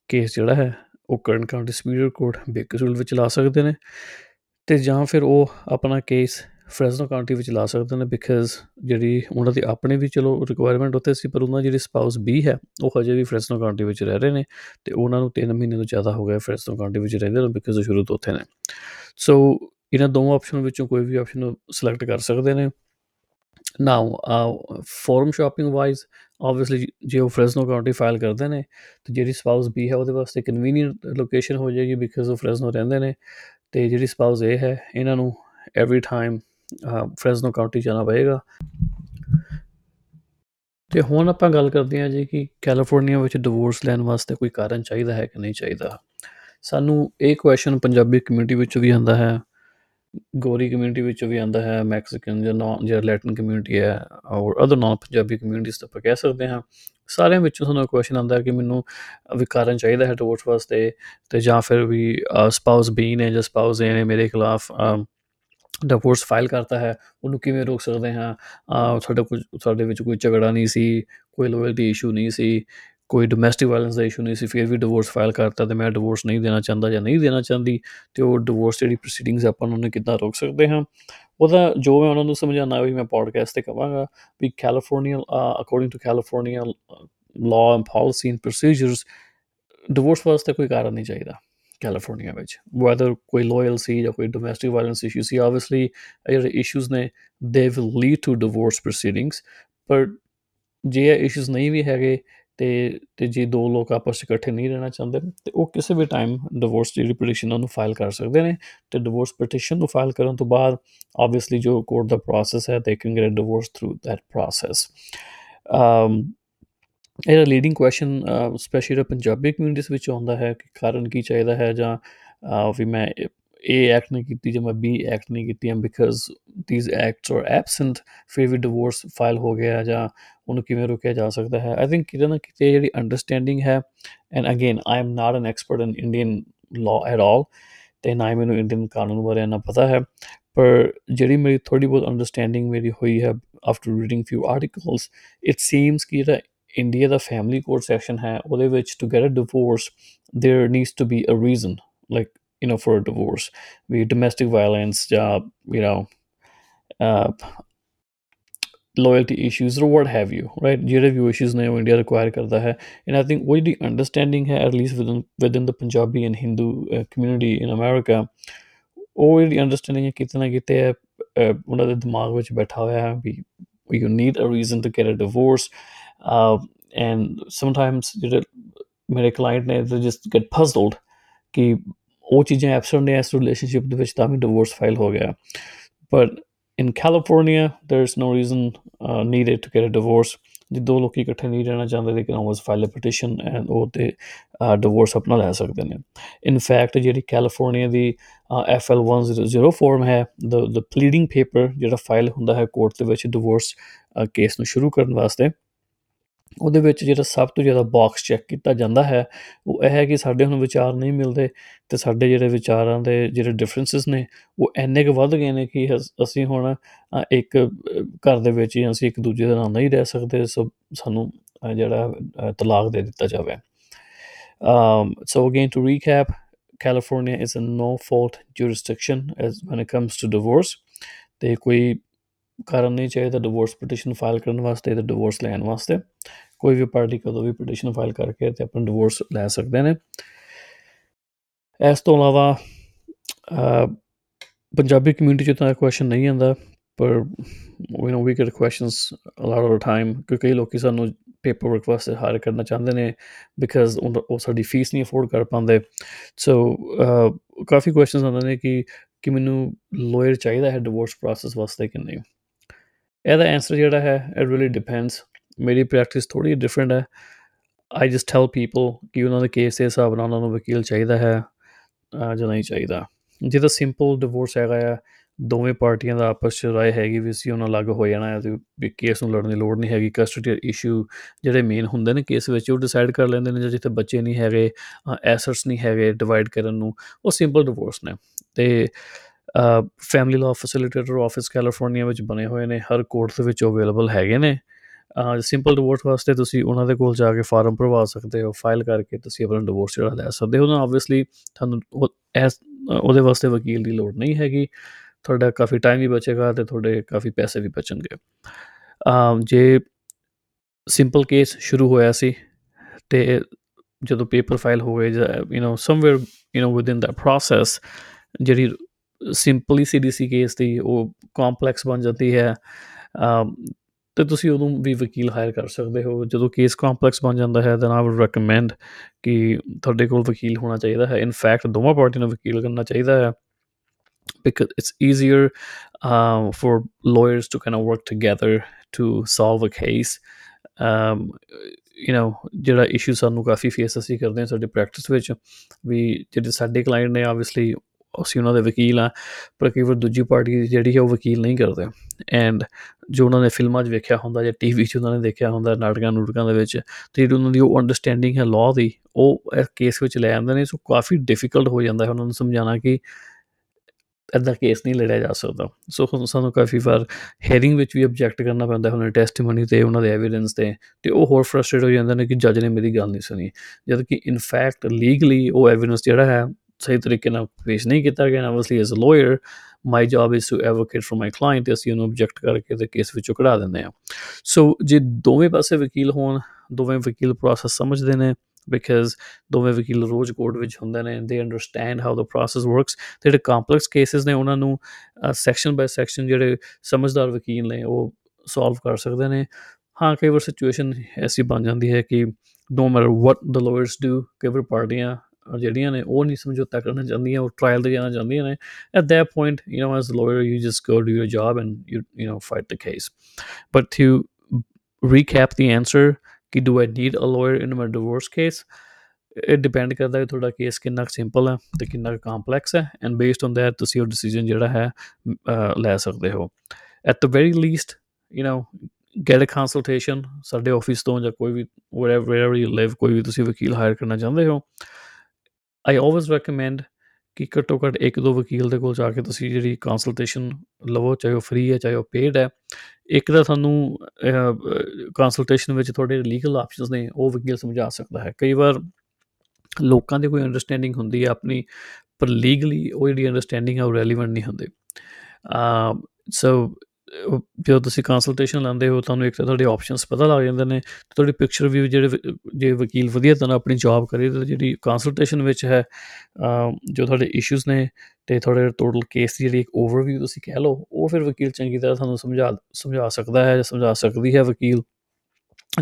ਕੇਸ ਜਿਹੜਾ ਹੈ, ਉਹ current county superior court Bakersfield ਵਿੱਚ ਲਾ ਸਕਦੇ ਨੇ। ਤੇ ਜਾਂ ਫਿਰ ਉਹ ਆਪਣਾ ਕੇਸ ਫ੍ਰੈਸਨੋ ਕਾਉਂਟੀ ਵਿੱਚ ਲਾ ਸਕਦੇ ਨੇ ਬਿਕਾਜ਼ ਜਿਹੜੀ ਉਹਨਾਂ ਦੀ ਆਪਣੀ ਵੀ ਚਲੋ ਰਿਕੁਆਇਰਮੈਂਟ ਉੱਥੇ ਸੀ, ਪਰ ਉਹਨਾਂ ਜਿਹੜੀ ਸਪਾਊਸ ਬੀ ਹੈ, ਉਹ ਹਜੇ ਵੀ ਫ੍ਰੈਸਨੋ ਕਾਉਂਟੀ ਵਿੱਚ ਰਹਿ ਰਹੇ ਨੇ ਤੇ ਉਹਨਾਂ ਨੂੰ 3 ਮਹੀਨੇ ਤੋਂ ਜ਼ਿਆਦਾ ਹੋ ਗਏ ਫ੍ਰੈਸਨੋ ਕਾਉਂਟੀ ਵਿੱਚ ਰਹਿੰਦੇ ਨੇ ਬਿਕਾਜ਼ ਉਹ ਸ਼ੁਰੂ ਤੋਂ ਉੱਥੇ ਨੇ। ਸੋ ਇਹਨਾਂ ਦੋਵਾਂ ਆਪਸ਼ਨ ਵਿੱਚੋਂ ਕੋਈ ਵੀ ਆਪਸ਼ਨ ਸਿਲੈਕਟ ਕਰ ਸਕਦੇ ਨੇ। Now forum shopping wise obviously ਜੇ ਉਹ ਫ੍ਰੈਸਨੋ ਕਾਉਂਟੀ ਫਾਈਲ ਕਰਦੇ ਨੇ, ਤੇ ਜਿਹੜੀ ਸਪਾਊਸ ਬੀ ਹੈ, ਉਹਦੇ ਵਾਸਤੇ ਕਨਵੀਨੀਅੰਟ ਲੋਕੇਸ਼ਨ ਹੋ ਜਾਏਗੀ ਬਿਕਾਜ਼ ਉਹ ਫ੍ਰੈਸਨੋ ਰਹਿੰਦੇ ਨੇ। ਤੇ ਜਿਹੜੀ ਸਪਾਊਸ ਇਹ ਹੈ, ਇਹਨਾਂ ਨੂੰ ਐਵਰੀ ਟਾਈਮ ਫ੍ਰੈਸਨੋ ਕਾਉਂਟੀ ਜਾਣਾ ਪਏਗਾ। ਤੇ ਹੁਣ ਆਪਾਂ ਗੱਲ ਕਰਦੇ ਹਾਂ ਜੀ ਕਿ ਕੈਲੀਫੋਰਨੀਆ ਵਿੱਚ ਡਿਵੋਰਸ ਲੈਣ ਵਾਸਤੇ ਕੋਈ ਕਾਰਨ ਚਾਹੀਦਾ ਹੈ ਕਿ ਨਹੀਂ ਚਾਹੀਦਾ। ਸਾਨੂੰ ਇਹ ਕੁਐਸਚਨ ਪੰਜਾਬੀ ਕਮਿਊਨਿਟੀ ਵਿੱਚ ਵੀ ਆਉਂਦਾ ਹੈ। ਗੋਰੀ ਕਮਿਊਨਿਟੀ ਵਿੱਚ ਵੀ ਆਉਂਦਾ ਹੈ ਮੈਕਸੀਕਨ ਜਾਂ ਨੌਨ ਜਾਂ ਲੈਟਨ ਕਮਿਊਨਿਟੀ ਹੈ ਔਰ ਅਦਰ ਨਾਨ ਪੰਜਾਬੀ ਕਮਿਊਨਿਟੀਜ਼ ਤਾਂ ਆਪਾਂ ਕਹਿ ਸਕਦੇ ਹਾਂ। ਸਾਰਿਆਂ ਵਿੱਚੋਂ ਸਾਨੂੰ ਕੁਐਸਚਨ ਆਉਂਦਾ ਕਿ ਮੈਨੂੰ ਵੀ ਕਾਰਨ ਚਾਹੀਦਾ ਹੈ ਡਿਵੋਰਸ ਵਾਸਤੇ ਤੇ ਜਾਂ ਫਿਰ ਵੀ ਸਪਾਊਸ ਬੀ ਨੇ ਜਾਂ ਸਪਾਊਸ ਨੇ ਮੇਰੇ ਖਿਲਾਫ ਡਿਵੋਰਸ ਫਾਈਲ ਕਰਤਾ ਹੈ, ਉਹਨੂੰ ਕਿਵੇਂ ਰੋਕ ਸਕਦੇ ਹਾਂ? ਸਾਡੇ ਕੁਝ ਸਾਡੇ ਵਿੱਚ ਕੋਈ ਝਗੜਾ ਨਹੀਂ ਸੀ, ਕੋਈ ਲੋਇਲਟੀ ਇਸ਼ੂ ਨਹੀਂ ਸੀ ਕੋਈ ਡੋਮੈਸਟਿਕ ਵਾਇਲੈਂਸ ਦਾ ਇਸ਼ੂ ਨਹੀਂ ਸੀ, ਫਿਰ ਵੀ ਡਿਵੋਰਸ ਫਾਈਲ ਕਰਤਾ ਤੇ ਮੈਂ ਡਿਵੋਰਸ ਨਹੀਂ ਦੇਣਾ ਚਾਹੁੰਦਾ ਜਾਂ ਨਹੀਂ ਦੇਣਾ ਚਾਹੁੰਦੀ, ਤੇ ਉਹ ਡਿਵੋਰਸ ਜਿਹੜੀ ਪ੍ਰੋਸੀਡਿੰਗਸ ਆਪਾਂ ਉਹਨਾਂ ਨੂੰ ਕਿੱਦਾਂ ਰੋਕ ਸਕਦੇ ਹਾਂ? ਉਹਦਾ ਜੋ ਮੈਂ ਉਹਨਾਂ ਨੂੰ ਸਮਝਾਉਣਾ ਵੀ ਮੈਂ ਪੋਡਕਾਸਟ ਤੇ ਕਵਾਂਗਾ ਵੀ California according to California law and policy and procedures divorce ਵਾਸਤੇ ਕੋਈ ਕਾਰਨ ਨਹੀਂ ਚਾਹੀਦਾ ਕੈਲੀਫੋਰਨੀਆ ਵਿੱਚ। ਵੈਦਰ ਕੋਈ ਲੋਇਲ ਸੀ ਜਾਂ ਕੋਈ ਡੋਮੈਸਟਿਕ ਵਾਇਲੈਂਸ ਇਸ਼ੂ ਸੀ ਆਬਵੀਅਸਲੀ ਜਿਹੜੇ ਇਸ਼ੂਸ ਨੇ they will lead to divorce proceedings ਪਰ ਜੇ ਇਹ ਇਸ਼ੂਸ ਨਹੀਂ ਵੀ ਹੈਗੇ ਤੇ ਤੇ ਜੇ ਦੋ ਲੋਕ ਆਪਸ 'ਚ ਇਕੱਠੇ ਨਹੀਂ ਰਹਿਣਾ ਚਾਹੁੰਦੇ ਤੇ ਉਹ ਕਿਸੇ ਵੀ ਟਾਈਮ ਡਿਵੋਰਸ ਜਿਹੜੀ ਪਟੀਸ਼ਨ ਉਹਨੂੰ ਫਾਈਲ ਕਰ ਸਕਦੇ ਨੇ। ਤੇ ਡਿਵੋਰਸ ਪਟੀਸ਼ਨ ਨੂੰ ਫਾਈਲ ਕਰਨ ਤੋਂ ਬਾਅਦ ਆਬਵੀਅਸਲੀ ਜੋ ਕੋਰਟ ਦਾ ਪ੍ਰੋਸੈਸ ਹੈ they can get divorce through that process um ਇਹਦਾ leading question specially Punjabi communities ਵਿੱਚ ਆਉਂਦਾ ਹੈ ਕਿ ਕਾਰਨ ਕੀ ਚਾਹੀਦਾ ਹੈ ਜਾਂ ਵੀ ਮੈਂ ਇਹ ਐਕਟ ਨਹੀਂ ਕੀਤੀ ਜਾਂ ਮੈਂ ਬੀ ਐਕਟ ਨਹੀਂ ਕੀਤੀ M because these acts are absent ਫਿਰ ਵੀ ਡਿਵੋਰਸ ਫਾਈਲ ਹੋ ਗਿਆ ਜਾਂ ਉਹਨੂੰ ਕਿਵੇਂ ਰੋਕਿਆ ਜਾ ਸਕਦਾ ਹੈ ਆਈ ਥਿੰਕ ਕਿਤੇ ਨਾ ਕਿਤੇ ਜਿਹੜੀ ਅੰਡਰਸਟੈਂਡਿੰਗ ਹੈ and again I am not an expert in Indian law at all ਤੇ ਨਾ ਹੀ ਮੈਨੂੰ ਇੰਡੀਅਨ ਕਾਨੂੰਨ ਬਾਰੇ ਨਾ ਪਤਾ ਹੈ ਪਰ ਜਿਹੜੀ ਮੇਰੀ ਥੋੜੀ ਬਹੁਤ ਅੰਡਰਸਟੈਂਡਿੰਗ ਮੇਰੀ ਹੋਈ ਹੈ after reading few articles it seems ਕਿ ਜਿਹੜਾ ਇੰਡੀਆ ਦਾ ਫੈਮਿਲੀ ਕੋਰਟ ਸੈਕਸ਼ਨ ਹੈ ਉਹਦੇ ਵਿੱਚ to get a divorce there needs to be a reason like you know for a divorce be domestic violence job you know uh, loyalty issues or what have you right ਜਿਹੜੇ ਵੀ issues ਨੇ ਉਹ India require ਕਰਦਾ ਹੈ and I think ਉਹ ਦੀ understanding ਹੈ at least within within the Punjabi and Hindu community in America ਉਹ ਜਿਹੜੀ understanding ਹੈ ਕਿਤੇ ਨਾ ਕਿਤੇ ਉਹਨਾਂ ਦੇ ਦਿਮਾਗ ਵਿੱਚ ਬੈਠਾ ਹੋਇਆ ਹੈ ਵੀ you need a reason to get a divorce uh, and sometimes ਜਿਹੜੇ ਮੇਰੇ ਕਲਾਇੰਟ ਨੇ they just get puzzled ਕਿ ਉਹ ਚੀਜ਼ਾਂ ਐਬਸੈਂਟ ਨੇ ਇਸ ਰਿਲੇਸ਼ਨਸ਼ਿਪ ਦੇ ਵਿੱਚ ਤਾਂ ਵੀ ਡਿਵੋਰਸ ਫਾਈਲ ਹੋ ਗਿਆ but in California there is no reason needed to get a divorce ਜੇ ਦੋ ਲੋਕੀ ਇਕੱਠੇ ਨਹੀਂ ਰਹਿਣਾ ਚਾਹੁੰਦੇ they can always file a petition and ਉਹ ਤੇ ਡਿਵੋਰਸ ਆਪਣਾ ਲੈ ਸਕਦੇ ਨੇ ਇਨ ਫੈਕਟ ਜਿਹੜੀ ਕੈਲੀਫੋਰਨੀਆ ਦੀ FL100 ਫਾਰਮ ਹੈ ਦ ਦ ਪਲੀਡਿੰਗ ਪੇਪਰ ਜਿਹੜਾ ਫਾਈਲ ਹੁੰਦਾ ਹੈ ਕੋਰਟ ਦੇ ਵਿੱਚ ਡਿਵੋਰਸ ਕੇਸ ਨੂੰ ਸ਼ੁਰੂ ਕਰਨ ਵਾਸਤੇ ਉਹਦੇ ਵਿੱਚ ਜਿਹੜਾ ਸਭ ਤੋਂ ਜ਼ਿਆਦਾ ਬਾਕਸ ਚੈੱਕ ਕੀਤਾ ਜਾਂਦਾ ਹੈ, ਉਹ ਇਹ ਹੈ ਕਿ ਸਾਡੇ ਹੁਣ ਵਿਚਾਰ ਨਹੀਂ ਮਿਲਦੇ ਤੇ ਸਾਡੇ ਜਿਹੜੇ ਵਿਚਾਰਾਂ ਦੇ ਜਿਹੜੇ ਡਿਫਰੈਂਸਸ ਨੇ, ਉਹ ਐਨੇ ਕੁ ਵੱਧ ਗਏ ਨੇ ਕਿ ਅਸੀਂ ਹੁਣ ਇੱਕ ਘਰ ਦੇ ਵਿੱਚ ਹੀ ਅਸੀਂ ਇੱਕ ਦੂਜੇ ਦੇ ਨਾਲ ਨਹੀਂ ਰਹਿ ਸਕਦੇ, ਸੋ ਸਾਨੂੰ ਜਿਹੜਾ ਤਲਾਕ ਦੇ ਦਿੱਤਾ ਜਾਵੇ। um so again to recap, california is a no fault jurisdiction as when it comes to divorce ਤੇ ਕੋਈ ਕਾਰਨ ਨਹੀਂ ਚਾਹੀਦਾ ਡਿਵੋਰਸ ਪਟੀਸ਼ਨ ਫਾਈਲ ਕਰਨ ਵਾਸਤੇ ਤੇ ਡਿਵੋਰਸ ਲੈਣ ਵਾਸਤੇ। ਕੋਈ ਵੀ ਪਾਰਟੀ ਕਦੋਂ ਵੀ ਪਟੀਸ਼ਨ ਫਾਈਲ ਕਰਕੇ ਤੇ ਆਪਣਾ ਡਿਵੋਰਸ ਲੈ ਸਕਦੇ ਨੇ। ਇਸ ਤੋਂ ਇਲਾਵਾ ਪੰਜਾਬੀ ਕਮਿਊਨਿਟੀ ਚ ਤਾਂ ਕੁਐਸਚਨ ਨਹੀਂ ਆਂਦਾ ਪਰ you know we get questions a lot of time ਕਿ ਕਈ ਲੋਕੀ ਸਾਨੂੰ ਪੇਪਰ ਵਰਕ ਵਾਸਤੇ ਹਾਇਰ ਕਰਨਾ ਚਾਹੁੰਦੇ ਨੇ ਬਿਕਾਜ਼ ਉਹ ਸਾਡੀ ਫੀਸ ਨਹੀਂ ਅਫੋਰਡ ਕਰ ਪਾਉਂਦੇ। ਸੋ ਕਾਫੀ ਕੁਐਸਚਨਸ ਆਉਂਦੇ ਨੇ ਕਿ ਕਿ ਮੈਨੂੰ ਲਾਇਰ ਚਾਹੀਦਾ ਹੈ ਡਿਵੋਰਸ ਪ੍ਰੋਸੈਸ ਵਾਸਤੇ ਕਿ ਨਹੀਂ। ਇਹਦਾ ਆਨਸਰ ਜਿਹੜਾ ਹੈ ਇਟ ਰੀਲੀ ਡਿਪੈਂਡਸ ਮੇਰੀ ਪ੍ਰੈਕਟਿਸ ਥੋੜੀ ਡਿਫਰੈਂਟ ਹੈ। ਆਈ ਜਸਟ ਟੈਲ ਪੀਪਲ ਕਿ ਉਹਨਾਂ ਦੇ ਕੇਸ ਦੇ ਹਿਸਾਬ ਨਾਲ ਉਹਨਾਂ ਨੂੰ ਵਕੀਲ ਚਾਹੀਦਾ ਹੈ ਜਾਂ ਨਹੀਂ ਚਾਹੀਦਾ। ਜੇ ਤਾਂ ਸਿੰਪਲ ਡਿਵੋਰਸ ਹੈਗਾ ਆ, ਦੋਵੇਂ ਪਾਰਟੀਆਂ ਦਾ ਆਪਸ ਵਿੱਚ ਰਾਏ ਹੈਗੀ ਵੀ ਸੀ ਉਹਨਾਂ ਅਲੱਗ ਹੋ ਜਾਣਾ ਹੈ ਤੇ ਕੇਸ ਨੂੰ ਲੜਨ ਦੀ ਲੋੜ ਨਹੀਂ ਹੈਗੀ ਕਸਟਡੀ ਇਸ਼ੂ ਜਿਹੜੇ ਮੇਨ ਹੁੰਦੇ ਨੇ ਕੇਸ ਵਿੱਚ, ਉਹ ਡਿਸਾਈਡ ਕਰ ਲੈਂਦੇ ਨੇ ਜਿੱਥੇ ਬੱਚੇ ਨਹੀਂ ਹੈਗੇ ਐਸੈਟਸ ਨਹੀਂ ਹੈਗੇ ਡਿਵਾਈਡ ਕਰਨ ਨੂੰ, ਉਹ ਸਿੰਪਲ ਡਿਵੋਰਸ ਨੇ। ਤੇ family law facilitator office California ਵਿੱਚ ਬਣੇ ਹੋਏ ਨੇ ਹਰ ਕੋਰਟ ਦੇ ਵਿੱਚ ਅਵੇਲੇਬਲ ਹੈਗੇ ਨੇ ਸਿੰਪਲ ਡਿਵੋਰਸ ਵਾਸਤੇ ਤੁਸੀਂ ਉਹਨਾਂ ਦੇ ਕੋਲ ਜਾ ਕੇ ਫਾਰਮ ਭਰਵਾ ਸਕਦੇ ਹੋ ਫਾਈਲ ਕਰਕੇ ਤੁਸੀਂ ਆਪਣਾ ਡਿਵੋਰਸ ਜਿਹੜਾ ਲੈ ਸਕਦੇ ਹੋ ਨਾ ਆਬਵੀਅਸਲੀ ਤੁਹਾਨੂੰ ਉਹਦੇ ਵਾਸਤੇ ਵਕੀਲ ਦੀ ਲੋੜ ਨਹੀਂ ਹੈਗੀ ਤੁਹਾਡਾ ਕਾਫੀ ਟਾਈਮ ਵੀ ਬਚੇਗਾ ਤੇ ਤੁਹਾਡੇ ਕਾਫੀ ਪੈਸੇ ਵੀ ਬਚਣਗੇ ਜੇ ਸਿੰਪਲ ਕੇਸ ਸ਼ੁਰੂ ਹੋਇਆ ਸੀ ਤੇ ਜਦੋਂ ਪੇਪਰ ਫਾਈਲ ਹੋ ਗਏ you know somewhere you know within the process ਜਿਹੜੀ ਸਿੰਪਲੀ ਸੀਡੀਸੀ ਕੇਸ ਦੀ ਉਹ ਕੰਪਲੈਕਸ ਬਣ ਜਾਂਦੀ ਹੈ। ਤੇ ਤੁਸੀਂ ਉਦੋਂ ਵੀ ਵਕੀਲ ਹਾਇਰ ਕਰ ਸਕਦੇ ਹੋ। ਜਦੋਂ ਕੇਸ ਕੰਪਲੈਕਸ ਬਣ ਜਾਂਦਾ ਹੈ ਦੈਨ ਆਈ ਵੁੱਡ ਰეკਮੈਂਡ ਕਿ ਤੁਹਾਡੇ ਕੋਲ ਵਕੀਲ ਹੋਣਾ ਚਾਹੀਦਾ ਹੈ। ਇਨ ਫੈਕਟ ਦੋਵਾਂ ਪਾਰਟੀਆਂ ਨੂੰ ਵਕੀਲ ਕਰਨਾ ਚਾਹੀਦਾ ਹੈ। Because it's easier uh, for lawyers to kind of work together to solve a case. um, you know issue issue ਸਾਨੂੰ ਕਾਫੀ ਫੇਸ ਅਸੀਂ ਕਰਦੇ ਹਾਂ ਸਾਡੇ ਪ੍ਰੈਕਟਿਸ ਵਿੱਚ ਵੀ ਜਿਹੜੇ ਸਾਡੇ ਕਲਾਇੰਟ ਨੇ ਆਬਵੀਅਸਲੀ ਅਸੀਂ ਉਹਨਾਂ ਦੇ ਵਕੀਲ ਆ ਪਰ ਕਈ ਵਾਰ ਦੂਜੀ ਪਾਰਟੀ ਜਿਹੜੀ ਹੈ ਉਹ ਵਕੀਲ ਨਹੀਂ ਕਰਦੇ। ਐਂਡ ਜੋ ਉਹਨਾਂ ਨੇ ਫਿਲਮਾਂ 'ਚ ਵੇਖਿਆ ਹੁੰਦਾ ਜਾਂ ਟੀਵੀ 'ਚ ਉਹਨਾਂ ਨੇ ਦੇਖਿਆ ਹੁੰਦਾ, ਨਾਟਕਾਂ, ਨੂਟਕਾਂ ਦੇ ਵਿੱਚ, ਤੇ ਜਿਹੜੀ ਉਹਨਾਂ ਦੀ ਉਹ ਅੰਡਰਸਟੈਂਡਿੰਗ ਹੈ ਲਾਅ ਦੀ, ਉਹ ਇਸ ਕੇਸ ਵਿੱਚ ਲੈ ਆਉਂਦੇ ਨੇ ਸੋ ਕਾਫੀ ਡਿਫਿਕਲਟ ਹੋ ਜਾਂਦਾ ਹੈ ਉਹਨਾਂ ਨੂੰ ਸਮਝਾਉਣਾ ਕਿ ਐਦਾਂ ਕੇਸ ਨਹੀਂ ਲੜਿਆ ਜਾ ਸਕਦਾ। ਸੋ ਸਾਨੂੰ ਕਾਫੀ ਵਾਰ ਹੈਰਿੰਗ ਵਿੱਚ ਵੀ ਆਬਜੈਕਟ ਕਰਨਾ ਪੈਂਦਾ ਉਹਨਾਂ ਦੇ ਟੈਸਟੀਮਨੀ ਤੇ, ਉਹਨਾਂ ਦੇ ਐਵੀਡੈਂਸ ਤੇ ਤੇ ਉਹ ਹੋਰ ਫਰਸਟ੍ਰੇਟ ਹੋ ਜਾਂਦੇ ਨੇ ਕਿ ਜੱਜ ਨੇ ਮੇਰੀ ਗੱਲ ਨਹੀਂ ਸੁਣੀ। ਜਦ ਕਿ ਇਨ ਫੈਕਟ ਲੀਗਲੀ ਉਹ ਐਵੀਡੈਂਸ ਜਿਹੜਾ ਹੈ ਸਹੀ ਤਰੀਕੇ ਨਾਲ ਪੇਸ਼ ਨਹੀਂ ਕੀਤਾ ਗਿਆ obviously as a lawyer my job is to advocate for my client ਅਸੀਂ ਉਹਨੂੰ ਆਬਜੈਕਟ ਕਰਕੇ ਤੇ ਕੇਸ ਵਿੱਚੋਂ ਕਢਾ ਦਿੰਦੇ ਆ ਸੋ ਜੇ ਦੋਵੇਂ ਪਾਸੇ ਵਕੀਲ ਹੋਣ, ਦੋਵੇਂ ਵਕੀਲ ਪ੍ਰੋਸੈਸ ਸਮਝਦੇ ਨੇ ਬਿਕਾਜ਼ ਦੋਵੇਂ ਵਕੀਲ ਰੋਜ਼ ਕੋਰਟ ਵਿੱਚ ਹੁੰਦੇ ਨੇ they understand how the process works ਜਿਹੜੇ ਕੰਪਲੈਕਸ ਕੇਸਿਸ ਨੇ ਉਹਨਾਂ ਨੂੰ ਸੈਕਸ਼ਨ ਬਾਈ ਸੈਕਸ਼ਨ ਜਿਹੜੇ ਸਮਝਦਾਰ ਵਕੀਲ ਨੇ, ਉਹ ਸੋਲਵ ਕਰ ਸਕਦੇ ਨੇ। ਹਾਂ, ਕਈ ਵਾਰ ਸਿਚੁਏਸ਼ਨ ਐਸੀ ਬਣ ਜਾਂਦੀ ਹੈ ਕਿ no matter what the lawyers do ਕਈ ਵਾਰ ਪਾਰਟੀਆਂ ਜਿਹੜੀਆਂ ਨੇ ਉਹ ਨਹੀਂ ਸਮਝੌਤਾ ਕਰਨਾ ਚਾਹੁੰਦੀਆਂ ਉਹ ਟ੍ਰਾਇਲ ਤੇ ਜਾਣਾ ਚਾਹੁੰਦੀਆਂ ਨੇ at that point you know as a lawyer you just go do your job and you you know fight the case but to recap the answer ਕਿ do I need a lawyer in my divorce case it depend ਕਰਦਾ ਹੈ ਤੁਹਾਡਾ case ਕਿੰਨਾ simple ਹੈ ਤੇ ਕਿੰਨਾ complex ਹੈ and based on that ਤੁਸੀਂ ਉਹ ਡਿਸੀਜਨ ਜਿਹੜਾ ਹੈ ਲੈ ਸਕਦੇ ਹੋ at the very least you know get a consultation ਸਾਡੇ ਆਫਿਸ ਤੋਂ ਜਾਂ ਕੋਈ ਵੀ wherever wherever you live ਕੋਈ ਵੀ ਤੁਸੀਂ ਵਕੀਲ ਹਾਇਰ ਕਰਨਾ ਚਾਹੁੰਦੇ ਹੋ ਆਈ ਆਲਵੇਸ ਰეკਮੈਂਡ ਕਿ ਘੱਟੋ ਘੱਟ ਇੱਕ ਦੋ ਵਕੀਲ ਦੇ ਕੋਲ ਜਾ ਕੇ ਤੁਸੀਂ ਜਿਹੜੀ ਕੰਸਲਟੇਸ਼ਨ ਲਵੋ, ਚਾਹੇ ਉਹ ਫ੍ਰੀ ਹੈ, ਚਾਹੇ ਉਹ ਪੇਡ ਹੈ। ਇੱਕ ਤਾਂ ਤੁਹਾਨੂੰ ਕੰਸਲਟੇਸ਼ਨ ਵਿੱਚ ਤੁਹਾਡੇ ਲੀਗਲ ਆਪਸ਼ਨਸ ਨੇ, ਉਹ ਵਕੀਲ ਸਮਝਾ ਸਕਦਾ ਹੈ। ਕਈ ਵਾਰ ਲੋਕਾਂ ਦੀ ਕੋਈ ਅੰਡਰਸਟੈਂਡਿੰਗ ਹੁੰਦੀ ਹੈ ਆਪਣੀ, ਪਰ ਲੀਗਲੀ ਉਹ ਜਿਹੜੀ ਅੰਡਰਸਟੈਂਡਿੰਗ ਹੈ ਉਹ ਰੈਲੇਵੈਂਟ ਨਹੀਂ ਹੁੰਦੀ। ਸੋ ਜਦੋਂ ਤੁਸੀਂ ਕੰਸਲਟੇਸ਼ਨ ਲੈਂਦੇ ਹੋ, ਤੁਹਾਨੂੰ ਇੱਕ ਤਾਂ ਤੁਹਾਡੇ ਆਪਸ਼ਨਸ ਪਤਾ ਲੱਗ ਜਾਂਦੇ ਨੇ ਤੁਹਾਡੀ ਪਿਕਚਰ ਵੀ ਜਿਹੜੇ ਜੇ ਵਕੀਲ ਵਧੀਆ ਤਰ੍ਹਾਂ ਆਪਣੀ ਜੌਬ ਕਰੇ ਤਾਂ ਜਿਹੜੀ ਕੰਸਲਟੇਸ਼ਨ ਵਿੱਚ ਹੈ ਜੋ ਤੁਹਾਡੇ ਇਸ਼ੂਜ਼ ਨੇ ਤੇ ਤੁਹਾਡੇ ਟੋਟਲ ਕੇਸ ਦੀ ਜਿਹੜੀ ਇੱਕ ਓਵਰਵਿਊ ਤੁਸੀਂ ਕਹਿ ਲਓ, ਉਹ ਫਿਰ ਵਕੀਲ ਚੰਗੀ ਤਰ੍ਹਾਂ ਤੁਹਾਨੂੰ ਸਮਝਾ ਸਮਝਾ ਸਕਦਾ ਹੈ ਜਾਂ ਸਮਝਾ ਸਕਦੀ ਹੈ ਵਕੀਲ।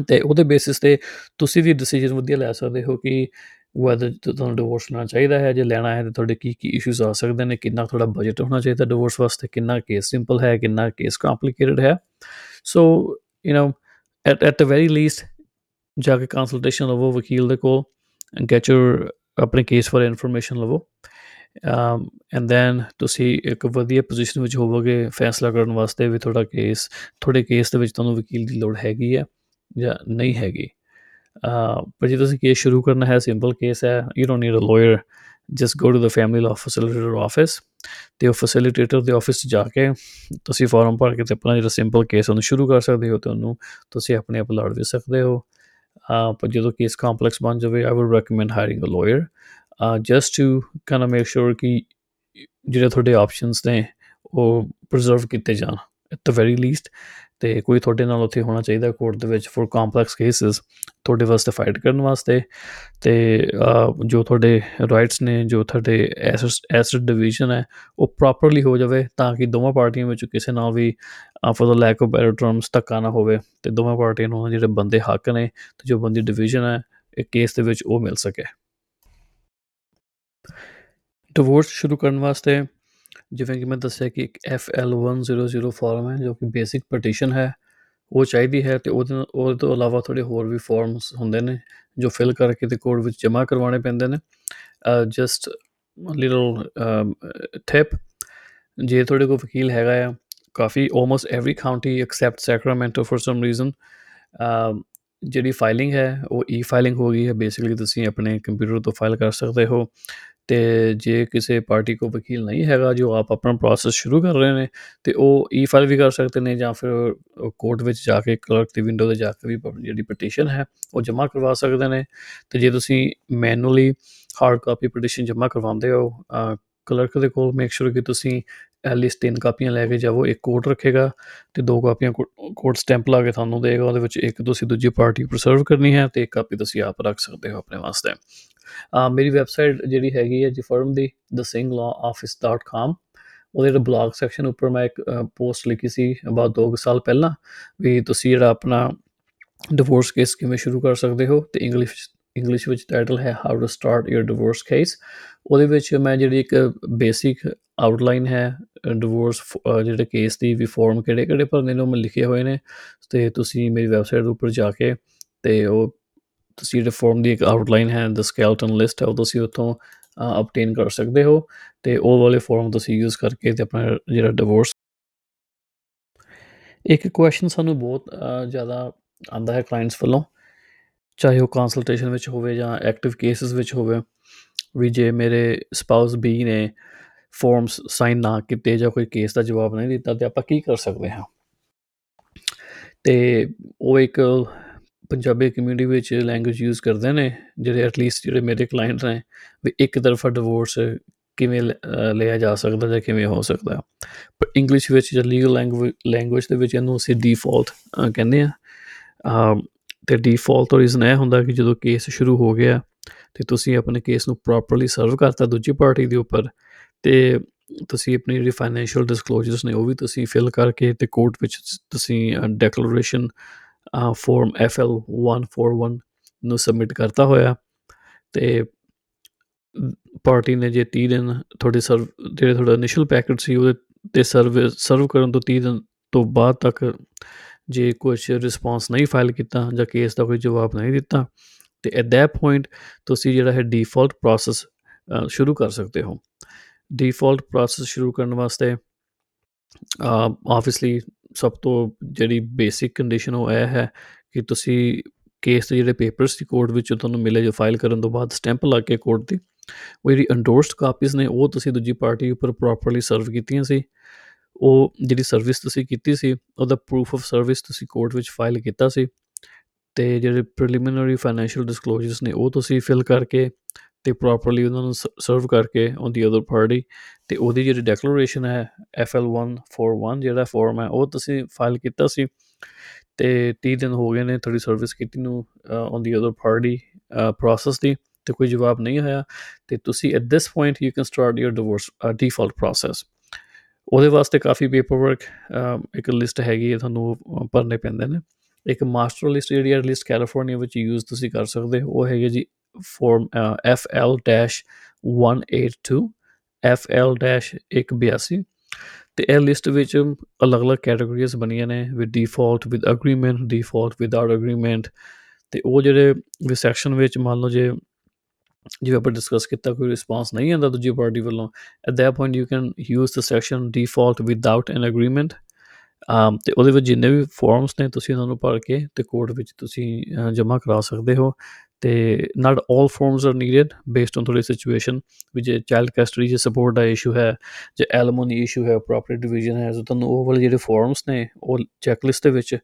ਤੇ ਉਹਦੇ ਬੇਸਿਸ ਤੇ ਤੁਸੀਂ ਵੀ ਡਿਸੀਜਨ ਵਧੀਆ ਲੈ ਸਕਦੇ ਹੋ ਕਿ ਵੈਦਰ ਤੁਹਾਨੂੰ ਡਿਵੋਰਸ ਲੈਣਾ ਚਾਹੀਦਾ ਹੈ, ਜੇ ਲੈਣਾ ਹੈ ਤਾਂ ਤੁਹਾਡੇ ਕੀ ਕੀ ਇਸ਼ੂਜ਼ ਆ ਸਕਦੇ ਨੇ, ਕਿੰਨਾ ਤੁਹਾਡਾ ਬਜਟ ਹੋਣਾ ਚਾਹੀਦਾ ਡਿਵੋਰਸ ਵਾਸਤੇ, ਕਿੰਨਾ ਕੇਸ ਸਿੰਪਲ ਹੈ, ਕਿੰਨਾ ਕੇਸ ਕੰਪਲਿਕੇਟਡ ਹੈ। So you know at at the very least ਜਾ ਕੇ ਕੰਸਲਟੇਸ਼ਨ ਲਵੋ ਵਕੀਲ ਦੇ ਕੋਲ ਗੈਟ ਯੂਰ ਆਪਣੇ ਕੇਸ ਫॉर ਇਨਫੋਰਮੇਸ਼ਨ ਲਵੋ। Um and then ਤੁਸੀਂ ਇੱਕ ਵਧੀਆ ਪੋਜੀਸ਼ਨ ਵਿੱਚ ਹੋਵੋਗੇ ਫੈਸਲਾ ਕਰਨ ਵਾਸਤੇ ਵੀ ਤੁਹਾਡਾ ਕੇਸ ਤੁਹਾਡੇ ਕੇਸ ਦੇ ਵਿੱਚ ਤੁਹਾਨੂੰ ਵਕੀਲ ਦੀ ਲੋੜ ਹੈਗੀ ਹੈ ਜਾਂ ਨਹੀਂ ਹੈਗੀ। ਪਰ ਜੇ ਤੁਸੀਂ ਕੇਸ ਸ਼ੁਰੂ ਕਰਨਾ ਹੈ ਸਿੰਪਲ ਕੇਸ ਹੈ। You don't need a lawyer just go to the family law facilitator office ਤੇ ਉਹ ਫੈਸਿਲਿਟੇਟਰ ਦੇ ਆਫਿਸ 'ਚ ਜਾ ਕੇ ਤੁਸੀਂ ਫਾਰਮ ਭਰ ਕੇ ਤੇ ਆਪਣਾ ਜਿਹੜਾ ਸਿੰਪਲ ਕੇਸ ਉਹਨੂੰ ਸ਼ੁਰੂ ਕਰ ਸਕਦੇ ਹੋ ਤੇ ਉਹਨੂੰ ਤੁਸੀਂ ਆਪਣੇ ਆਪ ਲੜ ਵੀ ਸਕਦੇ ਹੋ। ਪਰ ਜਦੋਂ ਕੇਸ ਕੰਪਲੈਕਸ ਬਣ ਜਾਵੇ I would recommend hiring a lawyer just to kind of make sure ਕਿ ਜਿਹੜੇ ਤੁਹਾਡੇ ਆਪਸ਼ਨਸ ਨੇ, ਉਹ ਪ੍ਰੀਜ਼ਰਵ ਕੀਤੇ ਜਾਣ ਐਟ ਦ ਵੈਰੀ ਲੀਸਟ ਤੇ ਕੋਈ ਤੁਹਾਡੇ ਨਾਲ ਉੱਥੇ ਹੋਣਾ ਚਾਹੀਦਾ ਕੋਰਟ ਦੇ ਵਿੱਚ ਫॉर ਕੰਪਲੈਕਸ ਕੇਸਸ ਤੁਹਾਡੇ ਵਾਸਤੇ ਫਾਈਟ ਕਰਨ ਵਾਸਤੇ। ਤੇ ਜੋ ਤੁਹਾਡੇ ਰਾਈਟਸ ਨੇ, ਜੋ ਤੁਹਾਡੇ ਐਸੈਟ ਡਿਵੀਜ਼ਨ ਹੈ, ਉਹ ਪ੍ਰੋਪਰਲੀ ਹੋ ਜਾਵੇ ਤਾਂ ਕਿ ਦੋਵਾਂ ਪਾਰਟੀਆਂ ਵਿੱਚ ਕਿਸੇ ਨਾਲ ਵੀ for the lack of better terms ਧੱਕਾ ਨਾ ਹੋਵੇ ਤੇ ਦੋਵਾਂ ਪਾਰਟੀਆਂ ਨੂੰ ਜਿਹੜੇ ਬੰਦੇ ਹੱਕ ਨੇ ਤੇ ਜੋ ਬੰਦੀ ਡਿਵੀਜ਼ਨ ਹੈ, ਇਹ ਕੇਸ ਦੇ ਵਿੱਚ ਉਹ ਮਿਲ ਸਕੇ। ਡਿਵੋਰਸ ਸ਼ੁਰੂ ਕਰਨ ਵਾਸਤੇ ਜਿਵੇਂ ਕਿ ਮੈਂ ਦੱਸਿਆ ਕਿ ਇੱਕ FL100 ਫਾਰਮ ਹੈ, ਜੋ ਕਿ ਬੇਸਿਕ ਪਟੀਸ਼ਨ ਹੈ, ਉਹ ਚਾਹੀਦੀ ਹੈ ਤੇ ਉਹਦੇ ਉਹਦੇ ਤੋਂ ਇਲਾਵਾ ਥੋੜੇ ਹੋਰ ਵੀ ਫਾਰਮਸ ਹੁੰਦੇ ਨੇ, ਜੋ ਫਿਲ ਕਰਕੇ ਤੇ ਕੋਰਟ ਵਿੱਚ ਜਮ੍ਹਾਂ ਕਰਵਾਉਣੇ ਪੈਂਦੇ ਨੇ। ਜਸਟ ਲਿਟਲ ਟਿਪ ਜੇ ਤੁਹਾਡੇ ਕੋਲ ਵਕੀਲ ਹੈਗਾ ਆ, ਕਾਫੀ almost every county except Sacramento for some reason ਜਿਹੜੀ ਫਾਈਲਿੰਗ ਹੈ, ਉਹ ਈ ਫਾਈਲਿੰਗ ਹੋ ਗਈ ਹੈ ਬੇਸਿਕਲੀ ਤੁਸੀਂ ਆਪਣੇ ਕੰਪਿਊਟਰ ਤੋਂ ਫਾਈਲ ਕਰ ਸਕਦੇ ਹੋ। ਤੇ ਜੇ ਕਿਸੇ ਪਾਰਟੀ ਕੋ ਵਕੀਲ ਨਹੀਂ ਹੈਗਾ, ਜੋ ਆਪ ਆਪਣਾ ਪ੍ਰੋਸੈਸ ਸ਼ੁਰੂ ਕਰ ਰਹੇ ਨੇ, ਤੇ ਉਹ ਈ ਫਾਈਲ ਵੀ ਕਰ ਸਕਦੇ ਨੇ ਜਾਂ ਫਿਰ ਕੋਰਟ ਵਿੱਚ ਜਾ ਕੇ ਕਲਰਕ ਦੀ ਵਿੰਡੋ ਤੇ ਜਾ ਕੇ ਵੀ ਜਿਹੜੀ ਪਟੀਸ਼ਨ ਹੈ, ਉਹ ਜਮ੍ਹਾਂ ਕਰਵਾ ਸਕਦੇ ਨੇ। ਤੇ ਜੇ ਤੁਸੀਂ ਮੈਨੂਅਲੀ ਹਾਰਡ ਕਾਪੀ ਪਟੀਸ਼ਨ ਜਮ੍ਹਾਂ ਕਰਵਾਉਂਦੇ ਹੋ ਕਲਰਕ ਦੇ ਕੋਲ ਮੇਕ ਸ਼ੋਰ ਕਿ ਤੁਸੀਂ ਐਟਲੀਸਟ ਤਿੰਨ ਕਾਪੀਆਂ ਲੈ ਕੇ ਜਾਵੋ, ਇੱਕ ਕੋਰਟ ਰੱਖੇਗਾ ਤੇ ਦੋ ਕਾਪੀਆਂ ਕੋਰਟ ਸਟੈਂਪ ਲਾ ਕੇ ਤੁਹਾਨੂੰ ਦੇਗਾ, ਉਹਦੇ ਵਿੱਚ ਇੱਕ ਤੁਸੀਂ ਦੂਜੀ ਪਾਰਟੀ ਪ੍ਰੀਜ਼ਰਵ ਕਰਨੀ ਹੈ ਤੇ ਇੱਕ ਕਾਪੀ ਤੁਸੀਂ ਆਪ ਰੱਖ ਸਕਦੇ ਹੋ ਆਪਣੇ ਵਾਸਤੇ। ਮੇਰੀ ਵੈਬਸਾਈਟ ਜਿਹੜੀ ਹੈਗੀ ਹੈ ਜੀ ਫਰਮ ਦੀ thesinghlawoffice.com ਉਹਦੇ ਜਿਹੜਾ ਬਲੌਗ ਸੈਕਸ਼ਨ ਉੱਪਰ ਮੈਂ ਇੱਕ ਪੋਸਟ ਲਿਖੀ ਸੀ ਅਬਾਊਟ 2 ਸਾਲ ਪਹਿਲਾਂ ਵੀ ਤੁਸੀਂ ਜਿਹੜਾ ਆਪਣਾ ਡਿਵੋਰਸ ਕੇਸ ਕਿਵੇਂ ਸ਼ੁਰੂ ਕਰ ਸਕਦੇ ਹੋ ਤੇ ਇੰਗਲਿਸ਼ ਇੰਗਲਿਸ਼ ਵਿੱਚ ਟਾਈਟਲ ਹੈ how to start your divorce case ਉਹਦੇ ਵਿੱਚ ਮੈਂ ਜਿਹੜੀ ਇੱਕ ਬੇਸਿਕ ਆਊਟਲਾਈਨ ਹੈ ਡਿਵੋਰਸ ਜਿਹੜੇ ਕੇਸ ਦੀ ਵੀ ਫਾਰਮ ਕਿਹੜੇ ਕਿਹੜੇ ਭਰਨੇ ਨੇ ਉਹ ਮੈਂ ਲਿਖੇ ਹੋਏ ਨੇ ਤੇ ਤੁਸੀਂ ਮੇਰੀ ਵੈਬਸਾਈਟ ਉੱਪਰ ਜਾ ਕੇ ਤੇ ਉਹ ਤੁਸੀਂ ਜਿਹੜੇ ਫਾਰਮ ਦੀ ਇੱਕ ਆਊਟਲਾਈਨ ਹੈ ਦ ਸਕੈਲਟਨ ਲਿਸਟ ਹੈ, ਉਹ ਤੁਸੀਂ ਉੱਥੋਂ ਅਬਟੇਨ ਕਰ ਸਕਦੇ ਹੋ ਤੇ ਉਹ ਵਾਲੇ ਫਾਰਮ ਤੁਸੀਂ ਯੂਜ਼ ਕਰਕੇ ਤੇ ਆਪਣਾ ਜਿਹੜਾ ਡਿਵੋਰਸ ਇੱਕ ਕੁਐਸਚਨ ਸਾਨੂੰ ਬਹੁਤ ਜ਼ਿਆਦਾ ਆਂਦਾ ਹੈ ਕਲਾਇੰਟਸ ਵੱਲੋਂ, ਚਾਹੇ ਉਹ ਕੰਸਲਟੇਸ਼ਨ ਵਿੱਚ ਹੋਵੇ ਜਾਂ ਐਕਟਿਵ ਕੇਸਸ ਵਿੱਚ ਹੋਵੇ, ਵੀ ਜੇ ਮੇਰੇ ਸਪਾਊਸ ਬੀ ਨੇ ਫਾਰਮਸ ਸਾਈਨ ਨਾ ਕੀਤੇ ਜਾਂ ਕੋਈ ਕੇਸ ਦਾ ਜਵਾਬ ਨਹੀਂ ਦਿੱਤਾ ਤੇ ਆਪਾਂ ਕੀ ਕਰ ਸਕਦੇ ਹਾਂ? ਤੇ ਉਹ ਇੱਕ ਪੰਜਾਬੀ ਕਮਿਊਨਿਟੀ ਵਿੱਚ ਲੈਂਗੁਏਜ ਯੂਜ਼ ਕਰਦੇ ਨੇ, ਜਿਹੜੇ ਐਟਲੀਸਟ ਜਿਹੜੇ ਮੇਰੇ ਕਲਾਇੰਟਸ ਨੇ, ਵੀ ਇੱਕ ਤਰਫਾ ਡਿਵੋਰਸ ਕਿਵੇਂ ਲਿਆ ਜਾ ਸਕਦਾ ਜਾਂ ਕਿਵੇਂ ਹੋ ਸਕਦਾ। ਪਰ ਇੰਗਲਿਸ਼ ਵਿੱਚ ਜਾਂ ਲੀਗਲ ਲੈਂਗੁਏਜ ਦੇ ਵਿੱਚ ਇਹਨੂੰ ਅਸੀਂ ਡਿਫਾਲਟ ਕਹਿੰਦੇ ਆ। ਤੇ ਡਿਫਾਲਟ ਤੋਂ ਰੀਜ਼ਨ ਇਹ ਹੁੰਦਾ ਕਿ ਜਦੋਂ ਕੇਸ ਸ਼ੁਰੂ ਹੋ ਗਿਆ, ਤੇ ਤੁਸੀਂ ਆਪਣੇ ਕੇਸ ਨੂੰ ਪ੍ਰੋਪਰਲੀ ਸਰਵ ਕਰਤਾ ਦੂਜੀ ਪਾਰਟੀ ਦੇ ਉੱਪਰ, ਤੇ ਤੁਸੀਂ ਆਪਣੀ ਜਿਹੜੀ ਫਾਈਨੈਂਸ਼ੀਅਲ ਡਿਸਕਲੋਜ਼ਰਸ ਨੇ ਉਹ ਵੀ ਤੁਸੀਂ ਫਿਲ ਕਰਕੇ ਤੇ ਕੋਰਟ ਵਿੱਚ ਤੁਸੀਂ ਡੈਕਲੇਰੇਸ਼ਨ ਫਾਰਮ FL141 ਨੂੰ ਸਬਮਿਟ ਕਰਤਾ ਹੋਇਆ। ਤੇ ਪਾਰਟੀ ਨੇ ਜੇ 30 ਦਿਨ ਤੁਹਾਡੇ ਸਰਵ ਜਿਹੜੇ ਤੁਹਾਡਾ ਇਨੀਸ਼ੀਅਲ ਪੈਕੇਜ ਸੀ ਉਹਦੇ ਤੇ ਸਰਵ ਸਰਵ ਕਰਨ ਤੋਂ 30 ਦਿਨ ਤੋਂ ਬਾਅਦ ਤੱਕ ਜੇ ਕੁਝ ਰਿਸਪੌਂਸ ਨਹੀਂ ਫਾਈਲ ਕੀਤਾ ਜਾਂ ਕੇਸ ਦਾ ਕੋਈ ਜਵਾਬ ਨਹੀਂ ਦਿੱਤਾ, ਤੇ ਐਟ ਦੈਟ ਪੁਆਇੰਟ ਤੁਸੀਂ ਜਿਹੜਾ ਹੈ ਡਿਫਾਲਟ ਪ੍ਰੋਸੈਸ ਸ਼ੁਰੂ ਕਰ ਸਕਦੇ ਹੋ। ਡਿਫਾਲਟ ਪ੍ਰੋਸੈਸ ਸ਼ੁਰੂ ਕਰਨ ਵਾਸਤੇ ਆਬਵੀਅਸਲੀ ਸਭ ਤੋਂ ਜਿਹੜੀ ਬੇਸਿਕ ਕੰਡੀਸ਼ਨ ਉਹ ਇਹ ਹੈ ਕਿ ਤੁਸੀਂ ਕੇਸ ਦੇ ਜਿਹੜੇ ਪੇਪਰਸ ਦੀ ਕੋਰਟ ਵਿੱਚ ਤੁਹਾਨੂੰ ਮਿਲੇ ਜੋ ਫਾਈਲ ਕਰਨ ਤੋਂ ਬਾਅਦ ਸਟੈਂਪ ਲਾ ਕੇ ਕੋਰਟ ਦੀ ਉਹ ਜਿਹੜੀ ਐਂਡੋਰਸਡ ਕਾਪੀਜ਼ ਨੇ, ਉਹ ਤੁਸੀਂ ਦੂਜੀ ਪਾਰਟੀ ਉੱਪਰ ਪ੍ਰੋਪਰਲੀ ਸਰਵ ਕੀਤੀਆਂ ਸੀ। ਉਹ ਜਿਹੜੀ ਸਰਵਿਸ ਤੁਸੀਂ ਕੀਤੀ ਸੀ, ਉਹਦਾ ਪ੍ਰੂਫ ਆਫ ਸਰਵਿਸ ਤੁਸੀਂ ਕੋਰਟ ਵਿੱਚ ਫਾਈਲ ਕੀਤਾ ਸੀ। ਤੇ ਜਿਹੜੇ ਪ੍ਰੀਲਿਮਿਨਰੀ ਫਾਈਨੈਂਸ਼ੀਅਲ ਡਿਸਕਲੋਜ਼ਰਸ ਨੇ, ਉਹ ਤੁਸੀਂ ਫਿਲ ਕਰਕੇ ਤੇ ਪ੍ਰੋਪਰਲੀ ਉਹਨਾਂ ਨੂੰ ਸਰਵ ਕਰਕੇ ਔਨ ਦੀ ਅਦਰ ਪਾਰਟੀ ਤੇ ਉਹਦੀ ਜਿਹੜੀ ਡੈਕਲੇਰੇਸ਼ਨ ਹੈ FL141 ਜਿਹੜਾ ਫਾਰਮ ਹੈ, ਉਹ ਤੁਸੀਂ ਫਾਈਲ ਕੀਤਾ ਸੀ ਤੇ 30 ਦਿਨ ਹੋ ਗਏ ਨੇ ਤੁਹਾਡੀ ਸਰਵਿਸ ਕੀਤੀ ਨੂੰ on the other party process ਦੀ ਤੇ ਕੋਈ ਜਵਾਬ ਨਹੀਂ ਆਇਆ ਤੇ ਤੁਸੀਂ at this point you can start your divorce default process ਉਹਦੇ ਵਾਸਤੇ ਕਾਫੀ ਪੇਪਰ ਵਰਕ ਇੱਕ ਲਿਸਟ ਹੈਗੀ ਹੈ ਤੁਹਾਨੂੰ ਭਰਨੇ ਪੈਂਦੇ ਨੇ। ਇੱਕ ਮਾਸਟਰ ਲਿਸਟ ਜਿਹੜੀ ਹੈ ਲਿਸਟ ਕੈਲੀਫੋਰਨੀਆ ਵਿੱਚ ਯੂਜ਼ ਤੁਸੀਂ ਕਰ ਸਕਦੇ ਹੋ, ਉਹ ਹੈਗੇ ਜੀ ਫਾਰਮ FL-182 FL-182 ਤੇ ਇਹ ਲਿਸਟ ਵਿੱਚ ਅਲੱਗ-ਅਲੱਗ ਕੈਟਾਗਰੀਜ਼ ਬਣੀਆਂ ਨੇ with default with agreement default without agreement ਤੇ ਉਹ ਜਿਹੜੇ ਵੀ ਸੈਕਸ਼ਨ ਵਿੱਚ ਮੰਨ ਲਓ ਜੇ, ਜਿਵੇਂ ਆਪਾਂ ਡਿਸਕਸ ਕੀਤਾ ਕੋਈ ਰਿਸਪਾਂਸ ਨਹੀਂ ਆਉਂਦਾ ਦੂਜੀ ਪਾਰਟੀ ਵੱਲੋਂ at that point you can use the section default without an agreement um ਤੇ ਉਹਦੇ ਵਿੱਚ ਜਿੰਨੇ ਵੀ ਫਾਰਮਸ ਨੇ ਤੁਸੀਂ ਉਹਨਾਂ ਨੂੰ ਭਰ ਕੇ ਤੇ ਕੋਰਟ ਵਿੱਚ ਤੁਸੀਂ ਜਮ੍ਹਾਂ ਕਰਾ ਸਕਦੇ ਹੋ। ਤੇ not all forms are needed based on ਤੁਹਾਡੀ ਸਿਚੁਏਸ਼ਨ ਵੀ ਜੇ ਚਾਈਲਡ ਕਸਟਡੀ ਜੇ ਸਪੋਰਟ ਦਾ ਇਸ਼ੂ ਹੈ, ਜੇ ਐਲਮੋਨੀ ਇਸ਼ੂ ਹੈ ਪ੍ਰੋਪਰਟੀ ਡਿਵੀਜ਼ਨ ਹੈ ਤੁਹਾਨੂੰ ਉਹ ਵਾਲੇ ਜਿਹੜੇ ਫਾਰਮਸ ਨੇ, ਉਹ ਚੈੱਕਲਿਸਟ ਦੇ ਵਿੱਚ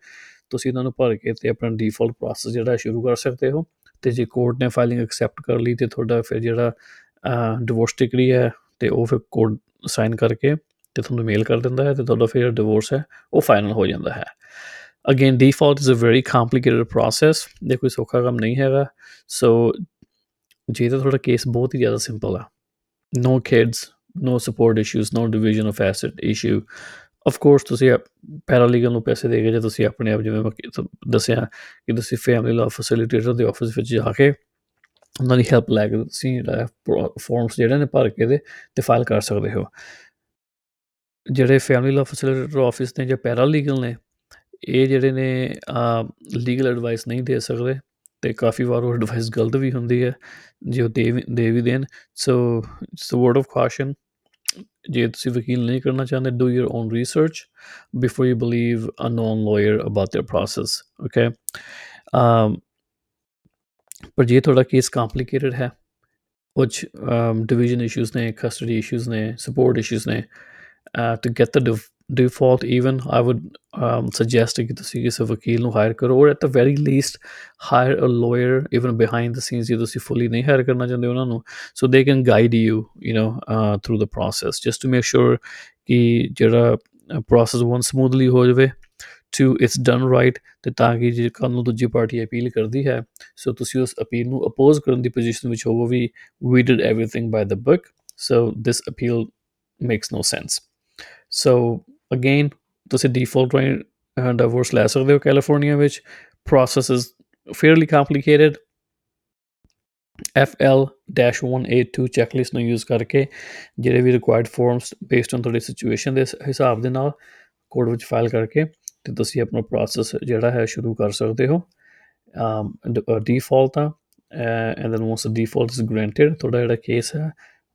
ਤੁਸੀਂ ਇਹਨਾਂ ਨੂੰ ਭਰ ਕੇ ਤੇ ਆਪਣਾ ਡਿਫਾਲਟ ਪ੍ਰੋਸੈਸ ਜਿਹੜਾ ਸ਼ੁਰੂ ਕਰ ਸਕਦੇ ਹੋ। ਤੇ ਜੇ ਕੋਰਟ ਨੇ ਫਾਈਲਿੰਗ ਐਕਸੈਪਟ ਕਰ ਲਈ ਤੇ ਤੁਹਾਡਾ ਫਿਰ ਜਿਹੜਾ ਡਿਵੋਰਸ ਡਿਗਰੀ ਹੈ ਤੇ ਉਹ ਫਿਰ ਕੋਰਟ ਸਾਈਨ ਕਰਕੇ ਤੇ ਤੁਹਾਨੂੰ ਮੇਲ ਕਰ ਦਿੰਦਾ ਹੈ ਤੇ ਤੁਹਾਡਾ ਫਿਰ ਡਿਵੋਰਸ ਹੈ, ਉਹ ਫਾਈਨਲ ਹੋ ਜਾਂਦਾ ਹੈ। Again default is a very complicated process ਇਹ ਕੋਈ ਸੌਖਾ ਕੰਮ ਨਹੀਂ ਹੈਗਾ ਸੋ ਜੇ ਤਾਂ ਤੁਹਾਡਾ ਕੇਸ ਬਹੁਤ ਹੀ ਜ਼ਿਆਦਾ ਸਿੰਪਲ ਆ no kids no support issues no division of asset issue of course ਤੁਸੀਂ ਪੈਰਾਲੀਗਲ ਨੂੰ ਪੈਸੇ ਦੇਗੇ ਜੇ ਤੁਸੀਂ ਆਪਣੇ ਆਪ ਜਿਵੇਂ ਮੈਂ ਦੱਸਿਆ ਕਿ ਤੁਸੀਂ ਫੈਮਿਲੀ ਲਾਅ ਫੈਸਿਲਿਟੇਟਰ ਦੇ ਆਫਿਸ ਵਿੱਚ ਜਾ ਕੇ ਉਹਨਾਂ ਦੀ ਹੈਲਪ ਲੈ ਕੇ ਤੁਸੀਂ ਫਾਰਮਸ ਜਿਹੜੇ ਨੇ ਭਰ ਕੇ ਦੇ ਤੇ ਫਾਈਲ ਕਰ ਸਕਦੇ ਹੋ ਜਿਹੜੇ ਫੈਮਿਲੀ ਲਾਅ ਫੈਸਿਲਿਟੇਟਰ ਆਫਿਸ ਨੇ ਜਾਂ ਪੈਰਾਲੀਗਲ ਨੇ ਇਹ ਜਿਹੜੇ ਨੇ ਲੀਗਲ ਐਡਵਾਈਸ ਨਹੀਂ ਦੇ ਸਕਦੇ ਤੇ ਕਾਫੀ ਵਾਰ ਉਹ ਐਡਵਾਈਸ ਗਲਤ ਵੀ ਹੁੰਦੀ ਹੈ ਜੇ ਉਹ ਦੇ ਦੇ ਵੀ ਦੇਣ so it's word of caution ਜੇ ਤੁਸੀਂ ਵਕੀਲ ਨਹੀਂ ਕਰਨਾ ਚਾਹੁੰਦੇ do your own research before you believe a known lawyer about their process okay ਪਰ ਜੇ ਤੁਹਾਡਾ ਕੇਸ ਕੰਪਲਿਕੇਟਡ ਹੈ ਕੁਝ ਡਿਵੀਜ਼ਨ ਇਸ਼ੂਜ਼ ਨੇ ਕਸਟਡੀ ਇਸ਼ੂਜ਼ ਨੇ ਸਪੋਰਟ ਇਸ਼ੂਜ਼ ਨੇ to get the default even i would um, suggest to get the series of vakil nu or at the very least hire a lawyer even behind the scenes you don't fully nahi hire karna chahnde unna nu so they can guide you you know uh, through the process. Just to make sure ki jehda uh, process runs smoothly ho jave. To it's done right te taan ki je kan nu dooji party appeal kardi so tusi us appeal nu oppose karan di position vich hovo vi we did everything by the book. So this appeal makes no sense. So again ਤੁਸੀਂ default right divorce ਲੈ ਸਕਦੇ ਹੋ California ਵਿੱਚ। Process is fairly complicated FL-182 checklist ਨੂੰ use ਕਰਕੇ ਜਿਹੜੇ ਵੀ required forms based on ਤੁਹਾਡੀ ਸਿਚੁਏਸ਼ਨ ਦੇ ਹਿਸਾਬ ਦੇ ਨਾਲ ਕੋਡ ਵਿੱਚ ਫਾਈਲ ਕਰਕੇ ਤੇ ਤੁਸੀਂ ਆਪਣਾ ਪ੍ਰੋਸੈਸ ਜਿਹੜਾ ਹੈ ਸ਼ੁਰੂ ਕਰ ਸਕਦੇ ਹੋ। um, ਡਿਫਾਲਟ ਆ and then once the default is granted ਤੁਹਾਡਾ ਜਿਹੜਾ ਕੇਸ ਹੈ,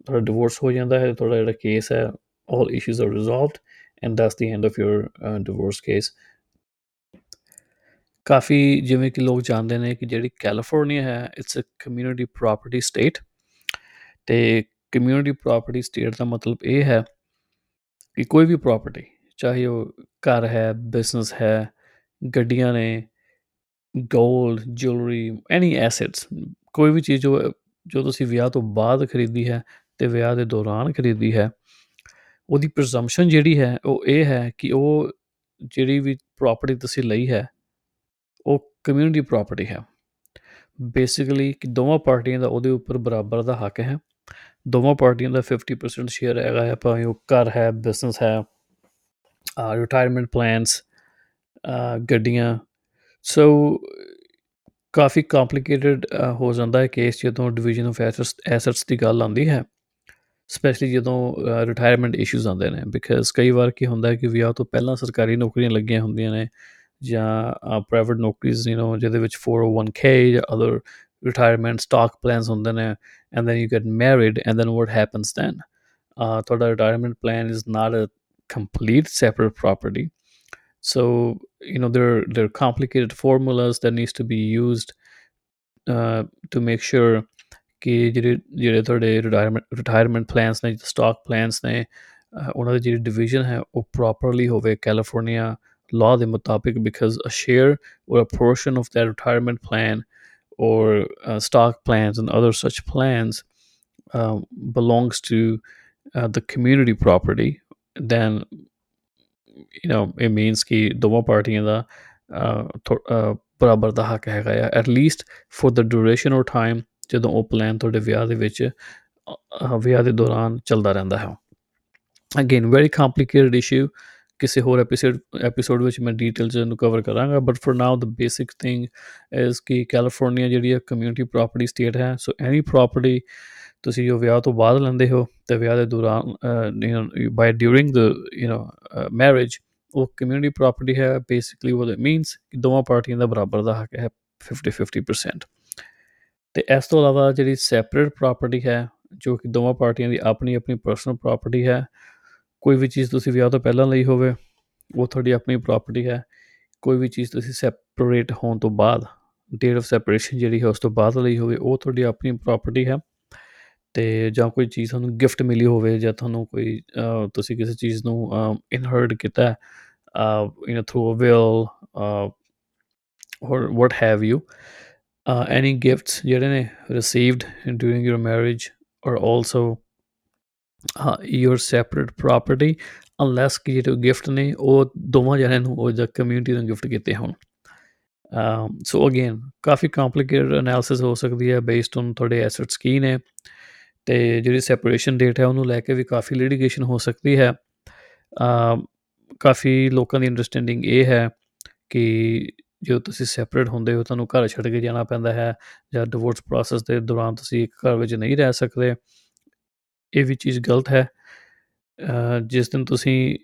ਤੁਹਾਡਾ ਡਿਵੋਰਸ ਹੋ ਜਾਂਦਾ ਹੈ, ਤੁਹਾਡਾ ਜਿਹੜਾ ਕੇਸ ਹੈ, all issues are resolved and that's the end of your uh, divorce case. ਕਾਫੀ ਜਿਵੇਂ ਕਿ ਲੋਕ ਜਾਣਦੇ ਨੇ ਕਿ ਜਿਹੜੀ ਕੈਲੀਫੋਰਨੀਆ ਹੈ it's a community property state ਤੇ ਕਮਿਊਨਿਟੀ ਪ੍ਰਾਪਰਟੀ ਸਟੇਟ ਦਾ ਮਤਲਬ ਇਹ ਹੈ ਕਿ ਕੋਈ ਵੀ ਪ੍ਰਾਪਰਟੀ ਚਾਹੇ ਉਹ ਘਰ ਹੈ ਬਿਜ਼ਨਸ ਹੈ ਗੱਡੀਆਂ ਨੇ ਗੋਲਡ ਜੁਐਲਰੀ ਐਨੀ ਐਸੈਟਸ ਕੋਈ ਵੀ ਚੀਜ਼ ਜੋ ਜੋ ਤੁਸੀਂ ਵਿਆਹ ਤੋਂ ਬਾਅਦ ਖਰੀਦੀ ਹੈ ਤੇ ਵਿਆਹ ਦੇ ਦੌਰਾਨ ਖਰੀਦੀ ਹੈ ਉਹਦੀ ਪ੍ਰੈਜ਼ੰਪਸ਼ਨ ਜਿਹੜੀ ਹੈ, ਉਹ ਇਹ ਹੈ ਕਿ ਉਹ ਜਿਹੜੀ ਵੀ ਪ੍ਰਾਪਰਟੀ ਤੁਸੀਂ ਲਈ ਹੈ, ਉਹ ਕਮਿਊਨਿਟੀ ਪ੍ਰਾਪਰਟੀ ਹੈ। ਬੇਸਿਕਲੀ ਕਿ ਦੋਵਾਂ ਪਾਰਟੀਆਂ ਦਾ ਉਹਦੇ ਉੱਪਰ ਬਰਾਬਰ ਦਾ ਹੱਕ ਹੈ। ਦੋਵਾਂ ਪਾਰਟੀਆਂ ਦਾ 50% ਸ਼ੇਅਰ ਹੈਗਾ ਹੈ, ਭਾਵੇਂ ਉਹ ਘਰ ਹੈ ਬਿਜ਼ਨਸ ਹੈ ਰਿਟਾਇਰਮੈਂਟ ਪਲਾਨਸ ਗੱਡੀਆਂ। ਸੋ ਕਾਫੀ ਕੰਪਲਿਕੇਟਿਡ ਹੋ ਜਾਂਦਾ ਹੈ ਕੇਸ ਜਦੋਂ ਡਿਵੀਜ਼ਨ ਆਫ ਐਸੈਟਸ ਐਸੈਟਸ ਦੀ ਗੱਲ ਆਉਂਦੀ ਹੈ। ਸਪੈਸ਼ਲੀ ਜਦੋਂ ਰਿਟਾਇਰਮੈਂਟ ਇਸ਼ੂਜ਼ ਆਉਂਦੇ ਨੇ ਬਿਕਾਜ਼ ਕਈ ਵਾਰ ਕੀ ਹੁੰਦਾ ਹੈ ਕਿ ਵਿਆਹ ਤੋਂ ਪਹਿਲਾਂ ਸਰਕਾਰੀ ਨੌਕਰੀਆਂ ਲੱਗੀਆਂ ਹੁੰਦੀਆਂ ਨੇ ਜਾਂ ਪ੍ਰਾਈਵੇਟ ਨੌਕਰੀਜ਼ ਯੂ نو ਜਿਹਦੇ ਵਿੱਚ 401k ਜਾਂ ਅਦਰ ਰਿਟਾਇਰਮੈਂਟ ਸਟਾਕ ਪਲਾਨਸ ਹੁੰਦੇ ਨੇ and then you get married and then what happens then ਤੁਹਾਡਾ retirement plan is not a complete separate property. So you know there there are complicated formulas that needs to be used uh, to make sure ਕਿ ਜਿਹੜੇ ਜਿਹੜੇ ਤੁਹਾਡੇ retirement retirement plans ਨੇ stock plans ਨੇ ਉਹਨਾਂ ਦੀ ਜਿਹੜੀ ਡਿਵੀਜ਼ਨ ਹੈ ਉਹ ਪ੍ਰੋਪਰਲੀ ਹੋਵੇ ਕੈਲੀਫੋਰਨੀਆ law ਦੇ ਮੁਤਾਬਿਕ because a share or a portion of their retirement plan or uh, stock plans and other such plans uh, belongs to uh, the community property then you know it means ki dono parties da ਬਰਾਬਰ ਦਾ ਹੱਕ ਹੈਗਾ ਆ at least for the duration or time ਜਦੋਂ ਉਹ plan ਤੁਹਾਡੇ ਵਿਆਹ ਦੇ ਵਿੱਚ ਵਿਆਹ ਦੇ ਦੌਰਾਨ ਚੱਲਦਾ ਰਹਿੰਦਾ ਹੈ। ਅਗੇਨ ਵੈਰੀ ਕੰਪਲਿਕੇਟਡ ਇਸ਼ੂ ਕਿਸੇ ਹੋਰ ਐਪੀਸੋਡ ਐਪੀਸੋਡ ਵਿੱਚ ਮੈਂ ਡੀਟੇਲਸ ਨੂੰ ਕਵਰ ਕਰਾਂਗਾ but for now the basic thing is ਕਿ ਕੈਲੀਫੋਰਨੀਆ ਜਿਹੜੀ ਹੈ ਕਮਿਊਨਿਟੀ ਪ੍ਰਾਪਰਟੀ ਸਟੇਟ ਹੈ ਸੋ ਐਨੀ ਪ੍ਰਾਪਰਟੀ ਤੁਸੀਂ ਉਹ ਵਿਆਹ ਤੋਂ ਬਾਅਦ ਲੈਂਦੇ ਹੋ, ਤੇ ਵਿਆਹ ਦੇ ਦੌਰਾਨ you know by during the you know marriage ਉਹ ਕਮਿਊਨਿਟੀ ਪ੍ਰਾਪਰਟੀ ਹੈ ਬੇਸਿਕਲੀ ਵਾਟ ਇਟ ਮੀਨਸ ਕਿ ਦੋਵਾਂ ਪਾਰਟੀਆਂ ਦਾ ਬਰਾਬਰ ਦਾ ਹੱਕ ਹੈ 50 50% ਤੇ ਇਸ ਤੋਂ ਇਲਾਵਾ ਜਿਹੜੀ ਸੈਪਰੇਟ ਪ੍ਰਾਪਰਟੀ ਹੈ, ਜੋ ਕਿ ਦੋਵਾਂ ਪਾਰਟੀਆਂ ਦੀ ਆਪਣੀ ਆਪਣੀ ਪਰਸਨਲ ਪ੍ਰਾਪਰਟੀ ਹੈ, ਕੋਈ ਵੀ ਚੀਜ਼ ਤੁਸੀਂ ਵਿਆਹ ਤੋਂ ਪਹਿਲਾਂ ਲਈ ਹੋਵੇ, ਉਹ ਤੁਹਾਡੀ ਆਪਣੀ ਪ੍ਰਾਪਰਟੀ ਹੈ। ਕੋਈ ਵੀ ਚੀਜ਼ ਤੁਸੀਂ ਸੈਪਰੇਟ ਹੋਣ ਤੋਂ ਬਾਅਦ ਡੇਟ ਆਫ ਸੈਪਰੇਸ਼ਨ ਜਿਹੜੀ ਹੈ ਉਸ ਤੋਂ ਬਾਅਦ ਲਈ ਹੋਵੇ, ਉਹ ਤੁਹਾਡੀ ਆਪਣੀ ਪ੍ਰਾਪਰਟੀ ਹੈ। ਤੇ ਜਾਂ ਕੋਈ ਚੀਜ਼ ਤੁਹਾਨੂੰ ਗਿਫਟ ਮਿਲੀ ਹੋਵੇ ਜਾਂ ਤੁਹਾਨੂੰ ਕੋਈ ਤੁਸੀਂ ਕਿਸੇ ਚੀਜ਼ ਨੂੰ ਇਨਹਰਟ ਕੀਤਾ you know through a will or what have you uh, any gifts ਜਿਹੜੇ ਨੇ received during your marriage are also uh, your separate property? Unless ਕਿ ਜਿਹੜੇ ਗਿਫਟ ਨੇ ਉਹ ਦੋਵਾਂ ਜਣਿਆਂ ਨੂੰ ਉਹ ਜਾਂ ਕਮਿਊਨਿਟੀ ਨੂੰ ਗਿਫਟ ਕੀਤੇ ਹੋਣ ਸੋ ਅਗੇਨ ਕਾਫੀ ਕੰਪਲਿਕੇਟਡ ਐਨਾਲਿਸਿਸ ਹੋ ਸਕਦੀ ਹੈ ਬੇਸਡ ਔਨ ਤੁਹਾਡੇ ਐਸੈਟਸ ਕੀ ਨੇ ਤੇ ਜਿਹੜੀ ਸੈਪਰੇਸ਼ਨ ਡੇਟ ਹੈ ਉਹਨੂੰ ਲੈ ਕੇ ਵੀ ਕਾਫੀ ਲਿਟੀਗੇਸ਼ਨ ਹੋ ਸਕਦੀ ਹੈ ਕਾਫੀ ਲੋਕਾਂ ਦੀ ਅੰਡਰਸਟੈਂਡਿੰਗ ਇਹ ਹੈ ਕਿ ਜਦੋਂ ਤੁਸੀਂ ਸੈਪਰੇਟ ਹੁੰਦੇ ਹੋ, ਤੁਹਾਨੂੰ ਘਰ ਛੱਡ ਕੇ ਜਾਣਾ ਪੈਂਦਾ ਹੈ ਜਾਂ ਡਿਵੋਰਸ ਪ੍ਰੋਸੈਸ ਦੇ ਦੌਰਾਨ ਤੁਸੀਂ ਇੱਕ ਘਰ ਵਿੱਚ ਨਹੀਂ ਰਹਿ ਸਕਦੇ। ਇਹ ਵੀ ਚੀਜ਼ ਗਲਤ ਹੈ। ਜਿਸ ਦਿਨ ਤੁਸੀਂ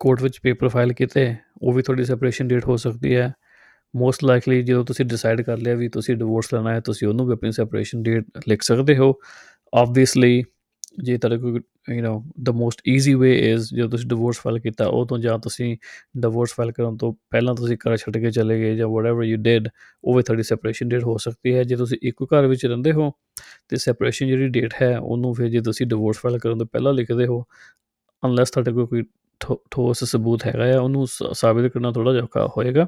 ਕੋਰਟ ਵਿੱਚ ਪੇਪਰ ਫਾਈਲ ਕੀਤੇ, ਉਹ ਵੀ ਤੁਹਾਡੀ ਸੈਪਰੇਸ਼ਨ ਡੇਟ ਹੋ ਸਕਦੀ ਹੈ। ਮੋਸਟ ਲਾਈਕਲੀ ਜਦੋਂ ਤੁਸੀਂ ਡਿਸਾਈਡ ਕਰ ਲਿਆ ਵੀ ਤੁਸੀਂ ਡਿਵੋਰਸ ਲੈਣਾ ਹੈ, ਤੁਸੀਂ ਉਹਨੂੰ ਵੀ ਆਪਣੀ ਸੈਪਰੇਸ਼ਨ ਡੇਟ ਲਿਖ ਸਕਦੇ ਹੋ। ਆਬਵੀਅਸਲੀ ਜੇ ਤੁਹਾਡੇ ਕੋਈ you know the most easy way is ਜੇ ਤੁਸੀਂ ਡਿਵੋਰਸ ਫਾਈਲ ਕੀਤਾ, ਉਹ ਤੋਂ ਜਾਂ ਤੁਸੀਂ ਡਿਵੋਰਸ ਫਾਈਲ ਕਰਨ ਤੋਂ ਪਹਿਲਾਂ ਤੁਸੀਂ ਘਰ ਛੱਡ ਕੇ ਚਲੇ ਗਏ ਜਾਂ ਵਾਟਐਵਰ ਯੂ ਡਿਡ ਉਹ ਵੀ ਤੁਹਾਡੀ ਸੈਪਰੇਸ਼ਨ ਡੇਟ ਹੋ ਸਕਦੀ ਹੈ। ਜੇ ਤੁਸੀਂ ਇੱਕੋ ਘਰ ਵਿੱਚ ਰਹਿੰਦੇ ਹੋ, ਤੇ ਸੈਪਰੇਸ਼ਨ ਜਿਹੜੀ ਡੇਟ ਹੈ, ਉਹਨੂੰ ਫਿਰ ਜੇ ਤੁਸੀਂ ਡਿਵੋਰਸ ਫਾਈਲ ਕਰਨ ਤੋਂ ਪਹਿਲਾਂ ਲਿਖਦੇ ਹੋ ਅਨਲੈਸ ਤੁਹਾਡੇ ਕੋਲ ਕੋਈ ਠੋਸ ਸਬੂਤ ਹੈਗਾ ਆ, ਉਹਨੂੰ ਸਾਬਿਤ ਕਰਨਾ ਥੋੜਾ ਜਿਹਾ ਔਖਾ ਹੋਏਗਾ।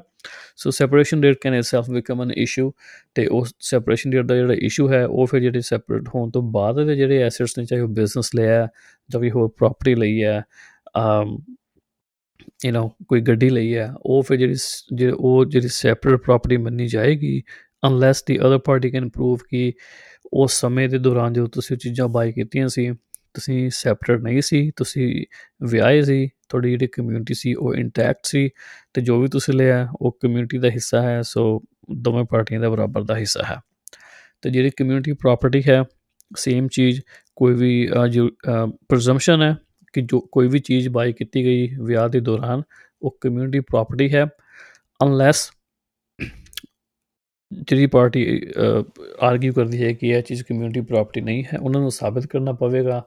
So separation date can itself become an issue ਤੇ ਉਸ ਸੈਪਰੇਸ਼ਨ ਡੇਟ ਦਾ ਜਿਹੜਾ ਇਸ਼ੂ ਹੈ, ਉਹ ਫਿਰ ਜਿਹੜੇ ਸੈਪਰੇਟ ਹੋਣ ਤੋਂ ਬਾਅਦ ਦੇ ਜਿਹੜੇ ਐਸੈਟਸ ਨੇ, ਚਾਹੇ ਉਹ ਬਿਜ਼ਨਸ ਲਿਆ ਜਾਂ ਵੀ ਹੋਰ ਪ੍ਰਾਪਰਟੀ ਲਈ ਹੈ ਅਮ ਯੂ نو ਕੋਈ ਗੱਡੀ ਲਈ ਹੈ, ਉਹ ਫਿਰ ਜਿਹੜੀ ਉਹ ਜਿਹੜੀ ਸੈਪਰੇਟ ਪ੍ਰਾਪਰਟੀ ਮੰਨੀ ਜਾਏਗੀ unless the other party can prove ਕਿ ਉਸ ਸਮੇਂ ਦੇ ਦੌਰਾਨ ਜਦੋਂ ਤੁਸੀਂ ਚੀਜ਼ਾਂ ਬਾਈ ਕੀਤੀਆਂ ਸੀ, ਤੁਸੀਂ ਸੈਪਰੇਟ ਨਹੀਂ ਸੀ, ਤੁਸੀਂ ਵਿਆਹੇ ਸੀ ਤੁਹਾਡੀ ਜਿਹੜੀ ਕਮਿਊਨਿਟੀ ਸੀ, ਉਹ ਇੰਟੈਕਟ ਸੀ ਤੇ ਜੋ ਵੀ ਤੁਸੀਂ ਲਿਆ, ਉਹ ਕਮਿਊਨਿਟੀ ਦਾ ਹਿੱਸਾ ਹੈ, ਸੋ ਦੋਵੇਂ ਪਾਰਟੀਆਂ ਦਾ ਬਰਾਬਰ ਦਾ ਹਿੱਸਾ ਹੈ। ਤੇ ਜਿਹੜੀ ਕਮਿਊਨਿਟੀ ਪ੍ਰਾਪਰਟੀ ਹੈ ਸੇਮ ਚੀਜ਼, ਕੋਈ ਵੀ ਪ੍ਰੈਜ਼ੰਪਸ਼ਨ ਹੈ ਕਿ ਜੋ ਕੋਈ ਵੀ ਚੀਜ਼ ਬਾਈ ਕੀਤੀ ਗਈ ਵਿਆਹ ਦੇ ਦੌਰਾਨ, ਉਹ ਕਮਿਊਨਿਟੀ ਪ੍ਰਾਪਰਟੀ ਹੈ ਅਨਲੈਸ ਜਿਹੜੀ ਪਾਰਟੀ ਆਰਗੂ ਕਰਦੀ ਹੈ ਕਿ ਇਹ ਚੀਜ਼ ਕਮਿਊਨਿਟੀ ਪ੍ਰਾਪਰਟੀ ਨਹੀਂ ਹੈ, ਉਹਨਾਂ ਨੂੰ ਸਾਬਿਤ ਕਰਨਾ ਪਵੇਗਾ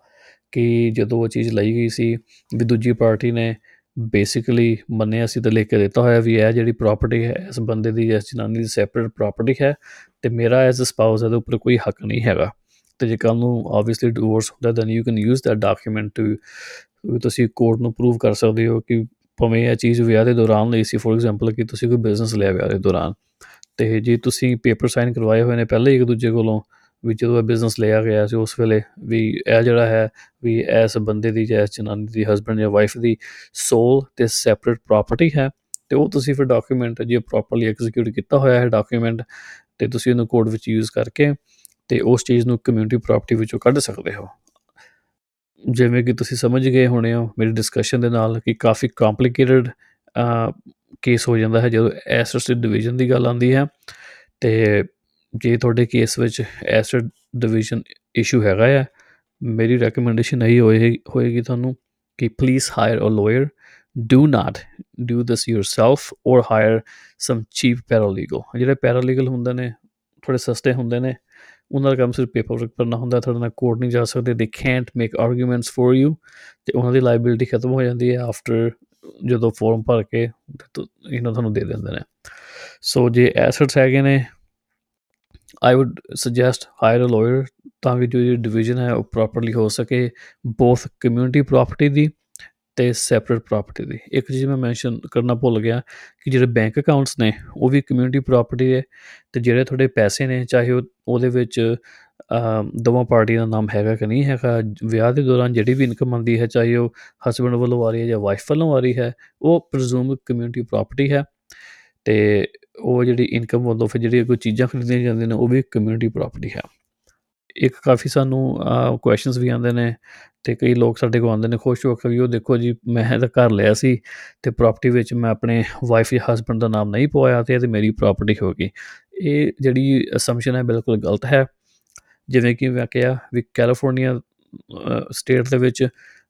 ਕਿ ਜਦੋਂ ਉਹ ਚੀਜ਼ ਲਈ ਗਈ ਸੀ ਵੀ ਦੂਜੀ ਪਾਰਟੀ ਨੇ ਬੇਸਿਕਲੀ ਮੰਨਿਆ ਸੀ ਤੇ ਲੈ ਕੇ ਦਿੱਤਾ ਹੋਇਆ ਵੀ ਇਹ ਜਿਹੜੀ ਪ੍ਰਾਪਰਟੀ ਹੈ, ਇਸ ਬੰਦੇ ਦੀ, ਇਸ ਜਨਾਨੀ ਦੀ ਸੈਪਰੇਟ ਪ੍ਰਾਪਰਟੀ ਹੈ ਤੇ ਮੇਰਾ ਐਜ਼ ਅ ਸਪਾਊਸ ਇਹਦੇ ਉੱਪਰ ਕੋਈ ਹੱਕ ਨਹੀਂ ਹੈਗਾ। ਤੇ ਜੇ ਕੱਲ ਨੂੰ ਆਬਵੀਅਸਲੀ ਡਿਵੋਰਸ ਹੁੰਦਾ then you can use that document to ਤੁਸੀਂ ਕੋਰਟ ਨੂੰ ਪ੍ਰੂਵ ਕਰ ਸਕਦੇ ਹੋ ਕਿ ਭਵੇਂ ਇਹ ਚੀਜ਼ ਵਿਆਹ ਦੇ ਦੌਰਾਨ ਲਈ ਸੀ ਫੋਰ ਐਗਜ਼ਾਮਪਲ ਕਿ ਤੁਸੀਂ ਕੋਈ ਬਿਜ਼ਨਸ ਲਿਆ ਵਿਆਹ ਦੇ ਦੌਰਾਨ। ਤੇ ਜੇ ਤੁਸੀਂ ਪੇਪਰ ਸਾਈਨ ਕਰਵਾਏ ਹੋਏ ਨੇ ਪਹਿਲੇ ਇੱਕ ਦੂਜੇ ਕੋਲੋਂ ਵੀ ਜਦੋਂ ਇਹ ਬਿਜ਼ਨਸ ਲਿਆ ਗਿਆ ਸੀ, ਉਸ ਵੇਲੇ ਵੀ ਇਹ ਜਿਹੜਾ ਹੈ ਵੀ ਇਸ ਬੰਦੇ ਦੀ ਜਾਂ ਇਸ ਜਨਾਨੀ ਦੀ ਹਸਬੰਡ ਜਾਂ ਵਾਈਫ ਦੀ ਸੋਲ ਤੇ ਸੈਪਰੇਟ ਪ੍ਰਾਪਰਟੀ ਹੈ ਤੇ ਉਹ ਤੁਸੀਂ ਫਿਰ ਡਾਕੂਮੈਂਟ ਜੇ ਪ੍ਰੋਪਰਲੀ ਐਗਜ਼ੀਕਿਊਟ ਕੀਤਾ ਹੋਇਆ ਹੈ ਡਾਕੂਮੈਂਟ ਤੇ ਤੁਸੀਂ ਉਹਨੂੰ ਕੋਰਟ ਵਿੱਚ ਯੂਜ਼ ਕਰਕੇ ਤੇ ਉਸ ਚੀਜ਼ ਨੂੰ ਕਮਿਊਨਿਟੀ ਪ੍ਰਾਪਰਟੀ ਵਿੱਚੋਂ ਕੱਢ ਸਕਦੇ ਹੋ। ਜਿਵੇਂ ਕਿ ਤੁਸੀਂ ਸਮਝ ਗਏ ਹੋਣੇ ਹੋ ਮੇਰੀ ਡਿਸਕਸ਼ਨ ਦੇ ਨਾਲ ਕਿ ਕਾਫੀ ਕੰਪਲਿਕੇਟਡ ਕੇਸ ਹੋ ਜਾਂਦਾ ਹੈ ਜਦੋਂ ਐਸਟਸ ਦੀ ਡਿਵੀਜ਼ਨ ਦੀ ਗੱਲ ਆਉਂਦੀ ਹੈ ਤੇ ਜੇ ਤੁਹਾਡੇ ਕੇਸ ਵਿੱਚ ਐਸਿਡ ਡਿਵੀਜ਼ਨ ਇਸ਼ੂ ਹੈਗਾ ਆ, ਮੇਰੀ ਰეკਮੈਂਡੇਸ਼ਨ ਇਹੀ ਹੋਏਗੀ ਤੁਹਾਨੂੰ ਕਿ please hire a lawyer do not do this yourself or hire some cheap paralegal ਜਿਹੜੇ ਪੈਰਾਲੀਗਲ ਹੁੰਦੇ ਨੇ ਥੋੜੇ ਸਸਤੇ ਹੁੰਦੇ ਨੇ, ਉਹਨਾਂ ਦਾ ਕੰਮ ਸਿਰਫ ਪੇਪਰ ਵਰਕ ਕਰਨਾ ਹੁੰਦਾ, ਤੁਹਾਡੇ ਨਾਲ ਕੋਰਟ ਨਹੀਂ ਜਾ ਸਕਦੇ ਦੇ can't make arguments for you ਤੇ ਉਹਨਾਂ ਦੀ ਲਾਇਬਿਲਿਟੀ ਖਤਮ ਹੋ ਜਾਂਦੀ ਹੈ ਆਫਟਰ ਜਦੋਂ ਫਾਰਮ ਭਰ ਕੇ ਯੂ نو ਤੁਹਾਨੂੰ ਦੇ ਦਿੰਦੇ ਨੇ। ਸੋ ਜੇ ਐਸੈਟਸ ਹੈਗੇ ਨੇ I would suggest hire a lawyer ਤਾਂ ਕਿ ਜੋ ਡਿਵੀਜ਼ਨ ਹੈ ਉਹ ਪ੍ਰੋਪਰਲੀ ਹੋ ਸਕੇ ਬੋਥ ਕਮਿਊਨਿਟੀ ਪ੍ਰਾਪਰਟੀ ਦੀ ਤੇ ਸੈਪਰੇਟ ਪ੍ਰਾਪਰਟੀ ਦੀ। ਇੱਕ ਚੀਜ਼ ਮੈਂ ਮੈਂਸ਼ਨ ਕਰਨਾ ਭੁੱਲ ਗਿਆ ਕਿ ਜਿਹੜੇ ਬੈਂਕ ਅਕਾਊਂਟਸ ਨੇ, ਉਹ ਵੀ ਕਮਿਊਨਿਟੀ ਪ੍ਰਾਪਰਟੀ ਹੈ ਤੇ ਜਿਹੜੇ ਤੁਹਾਡੇ ਪੈਸੇ ਨੇ, ਚਾਹੇ ਉਹ ਉਹਦੇ ਵਿੱਚ ਦੋਵਾਂ ਪਾਰਟੀਆਂ ਦਾ ਨਾਮ ਹੈਗਾ ਕਿ ਨਹੀਂ ਹੈਗਾ, ਵਿਆਹ ਦੇ ਦੌਰਾਨ ਜਿਹੜੀ ਵੀ ਇਨਕਮ ਆਉਂਦੀ ਹੈ, ਚਾਹੇ ਉਹ ਹਸਬੰਡ ਵੱਲੋਂ ਆ ਰਹੀ ਹੈ ਜਾਂ ਵਾਈਫ ਵੱਲੋਂ ਆ ਰਹੀ ਹੈ, ਉਹ ਪ੍ਰਜ਼ੂਮ ਕਮਿਊਨਿਟੀ ਪ੍ਰਾਪਰਟੀ ਹੈ। ਤੇ ਉਹ ਜਿਹੜੀ ਇਨਕਮ ਵੱਲੋਂ ਫਿਰ ਜਿਹੜੀ ਕੋਈ ਚੀਜ਼ਾਂ ਖਰੀਦੀਆਂ ਜਾਂਦੀਆਂ ਨੇ, ਉਹ ਵੀ ਕਮਿਊਨਿਟੀ ਪ੍ਰਾਪਰਟੀ ਹੈ। ਇੱਕ ਕਾਫੀ ਸਾਨੂੰ ਕੁਐਸਚਨਸ ਵੀ ਆਉਂਦੇ ਨੇ ਤੇ ਕਈ ਲੋਕ ਸਾਡੇ ਕੋਲ ਆਉਂਦੇ ਨੇ, ਖੁਸ਼ ਹੋ ਕੇ ਵੀ ਉਹ ਦੇਖੋ ਜੀ, ਮੈਂ ਤਾਂ ਘਰ ਲਿਆ ਸੀ ਤੇ ਪ੍ਰਾਪਰਟੀ ਵਿੱਚ ਮੈਂ ਆਪਣੇ ਵਾਈਫ ਜਾਂ ਹਸਬੰਡ ਦਾ ਨਾਮ ਨਹੀਂ ਪਵਾਇਆ ਤੇ ਇਹ ਤੇ ਮੇਰੀ ਪ੍ਰਾਪਰਟੀ ਹੋ ਗਈ। ਇਹ ਜਿਹੜੀ ਅਸੰਪਸ਼ਨ ਹੈ ਬਿਲਕੁਲ ਗਲਤ ਹੈ। ਜਿਵੇਂ ਕਿ ਮੈਂ ਕਿਹਾ ਵੀ ਕੈਲੀਫੋਰਨੀਆ ਸਟੇਟ ਦੇ ਵਿੱਚ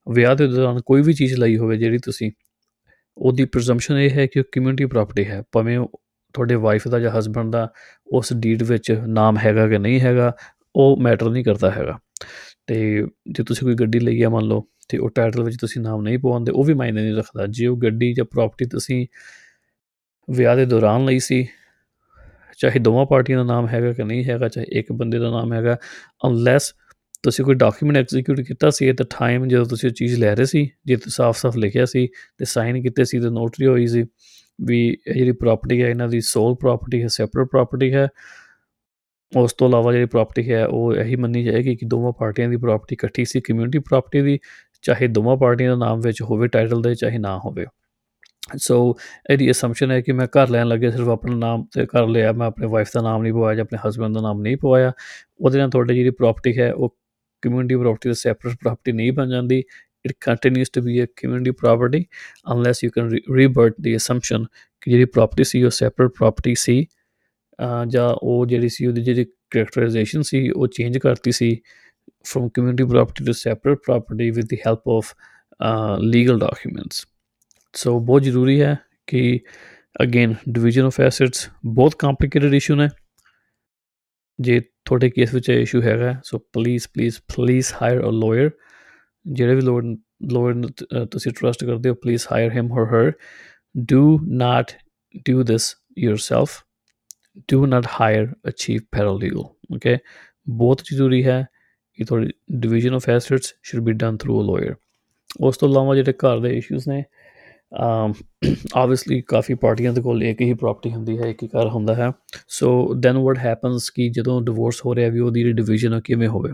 ਵਿਆਹ ਦੇ ਦੌਰਾਨ ਕੋਈ ਵੀ ਚੀਜ਼ ਲਈ ਹੋਵੇ ਜਿਹੜੀ ਤੁਸੀਂ ਉਹਦੀ ਪ੍ਰੈਜ਼ੰਪਸ਼ਨ ਇਹ ਹੈ ਕਿ ਉਹ ਕਮਿਊਨਿਟੀ ਪ੍ਰਾਪਰਟੀ ਹੈ, ਭਾਵੇਂ ਤੁਹਾਡੇ ਵਾਈਫ ਦਾ ਜਾਂ ਹਸਬੰਡ ਦਾ ਉਸ ਡੀਡ ਵਿੱਚ ਨਾਮ ਹੈਗਾ ਕਿ ਨਹੀਂ ਹੈਗਾ, ਉਹ ਮੈਟਰ ਨਹੀਂ ਕਰਦਾ ਹੈਗਾ। ਤੇ ਜੇ ਤੁਸੀਂ ਕੋਈ ਗੱਡੀ ਲਈ ਆ ਮੰਨ ਲਓ, ਤੇ ਉਹ ਟਾਈਟਲ ਵਿੱਚ ਤੁਸੀਂ ਨਾਮ ਨਹੀਂ ਪਵਾਉਂਦੇ, ਉਹ ਵੀ ਮਾਇਨੇ ਨਹੀਂ ਰੱਖਦਾ। ਜੇ ਉਹ ਗੱਡੀ ਜਾਂ ਪ੍ਰਾਪਰਟੀ ਤੁਸੀਂ ਵਿਆਹ ਦੇ ਦੌਰਾਨ ਲਈ ਸੀ, ਚਾਹੇ ਦੋਵਾਂ ਪਾਰਟੀਆਂ ਦਾ ਨਾਮ ਹੈਗਾ ਕਿ ਨਹੀਂ ਹੈਗਾ, ਚਾਹੇ ਇੱਕ ਬੰਦੇ ਦਾ ਨਾਮ ਹੈਗਾ ਅਨਲੈਸ ਤੁਸੀਂ ਕੋਈ ਡਾਕੂਮੈਂਟ ਐਗਜ਼ੀਕਿਊਟ ਕੀਤਾ ਸੀ? ਐਟ ਦ ਟਾਈਮ ਜਦੋਂ ਤੁਸੀਂ ਉਹ ਚੀਜ਼ ਲੈ ਰਹੇ ਸੀ, ਜੇ ਤੁਸੀਂ ਸਾਫ਼-ਸਾਫ਼ ਲਿਖਿਆ ਸੀ ਤੇ ਸਾਈਨ ਕੀਤੇ ਸੀ ਤੇ ਨੋਟਰੀ ਹੋਈ ਸੀ ਵੀ ਇਹ ਜਿਹੜੀ ਪ੍ਰਾਪਰਟੀ ਹੈ, ਇਹਨਾਂ ਦੀ ਸੋਲ ਪ੍ਰਾਪਰਟੀ ਹੈ ਸੈਪਰੇਟ ਪ੍ਰਾਪਰਟੀ ਹੈ, ਉਸ ਤੋਂ ਇਲਾਵਾ ਜਿਹੜੀ ਪ੍ਰਾਪਰਟੀ ਹੈ, ਉਹ ਇਹੀ ਮੰਨੀ ਜਾਏਗੀ ਕਿ ਦੋਵਾਂ ਪਾਰਟੀਆਂ ਦੀ ਪ੍ਰਾਪਰਟੀ ਇਕੱਠੀ ਸੀ ਕਮਿਊਨਿਟੀ ਪ੍ਰਾਪਰਟੀ ਦੀ, ਚਾਹੇ ਦੋਵਾਂ ਪਾਰਟੀਆਂ ਦਾ ਨਾਮ ਵਿੱਚ ਹੋਵੇ ਟਾਈਟਲ ਦੇ ਚਾਹੇ ਨਾ ਹੋਵੇ। ਸੋ ਇਹਦੀ ਅਸੰਪਸ਼ਨ ਹੈ ਕਿ ਮੈਂ ਘਰ ਲੈਣ ਲੱਗੇ ਸਿਰਫ ਆਪਣਾ ਨਾਮ ਤੇ ਕਰ ਲਿਆ, ਮੈਂ ਆਪਣੇ ਵਾਈਫ ਦਾ ਨਾਮ ਨਹੀਂ ਪਵਾਇਆ, ਜਾਂ ਆਪਣੇ ਹਸਬੰਡ ਦਾ ਨਾਮ ਨਹੀਂ ਪਵਾਇਆ। ਉਹਦੇ ਨਾਲ ਤੁਹਾਡੀ ਜਿਹੜੀ ਪ੍ਰਾਪਰਟੀ ਹੈ, ਉਹ ਕਮਿਊਨਿਟੀ ਪ੍ਰਾਪਰਟੀ ਦਾ ਸੈਪਰੇਟ ਪ੍ਰਾਪਰਟੀ ਨਹੀਂ ਬਣ ਜਾਂਦੀ it continues to be a community property unless you can re- rebut the assumption ਕਿ ਜਿਹੜੀ ਪ੍ਰਾਪਰਟੀ ਸੀ ਉਹ ਸੈਪਰੇਟ ਪ੍ਰਾਪਰਟੀ ਸੀ ਜਾਂ ਉਹ ਜਿਹੜੀ ਸੀ ਉਹਦੀ ਜਿਹੜੀ ਕੈਰੈਕਟਰਾਈਜੇਸ਼ਨ ਸੀ ਉਹ ਚੇਂਜ ਕਰਤੀ ਸੀ from community property to separate property with the help of uh, legal documents ਸੋ ਬਹੁਤ ਜ਼ਰੂਰੀ ਹੈ ਕਿ ਅਗੇਨ ਡਿਵੀਜ਼ਨ ਆਫ ਐਸੈਟਸ ਬਹੁਤ ਕੰਪਲਿਕੇਟਡ ਇਸ਼ੂ ਨੇ ਜੇ ਤੁਹਾਡੇ ਕੇਸ ਵਿੱਚ ਇਹ ਇਸ਼ੂ ਹੈਗਾ so please please please hire a lawyer ਜਿਹੜੇ ਵੀ ਲਾਇਰ ਲਾਇਰ ਤੁਸੀਂ ਟਰਸਟ ਕਰਦੇ ਹੋ please hire him or her do not do this yourself do not hire a chief paralegal okay? ਬਹੁਤ ਜ਼ਰੂਰੀ ਹੈ ਕਿ ਤੁਹਾਡੀ division of assets should be done through a lawyer ਉਸ ਤੋਂ ਇਲਾਵਾ ਜਿਹੜੇ ਘਰ ਦੇ ਇਸ਼ੂਸ ਨੇ Um, ਆਬਵੀਅਸਲੀ ਕਾਫੀ ਪਾਰਟੀਆਂ ਦੇ ਕੋਲ ਇੱਕ ਹੀ ਪ੍ਰਾਪਰਟੀ ਹੁੰਦੀ ਹੈ ਇੱਕ ਹੀ ਘਰ ਹੁੰਦਾ ਹੈ। ਸੋ ਦੈਨ ਵਾਟ ਹੈਪਨਸ ਕਿ ਜਦੋਂ ਡਿਵੋਰਸ ਹੋ ਰਿਹਾ ਵੀ ਉਹਦੀ ਡਿਵੀਜ਼ਨ ਕਿਵੇਂ ਹੋਵੇ?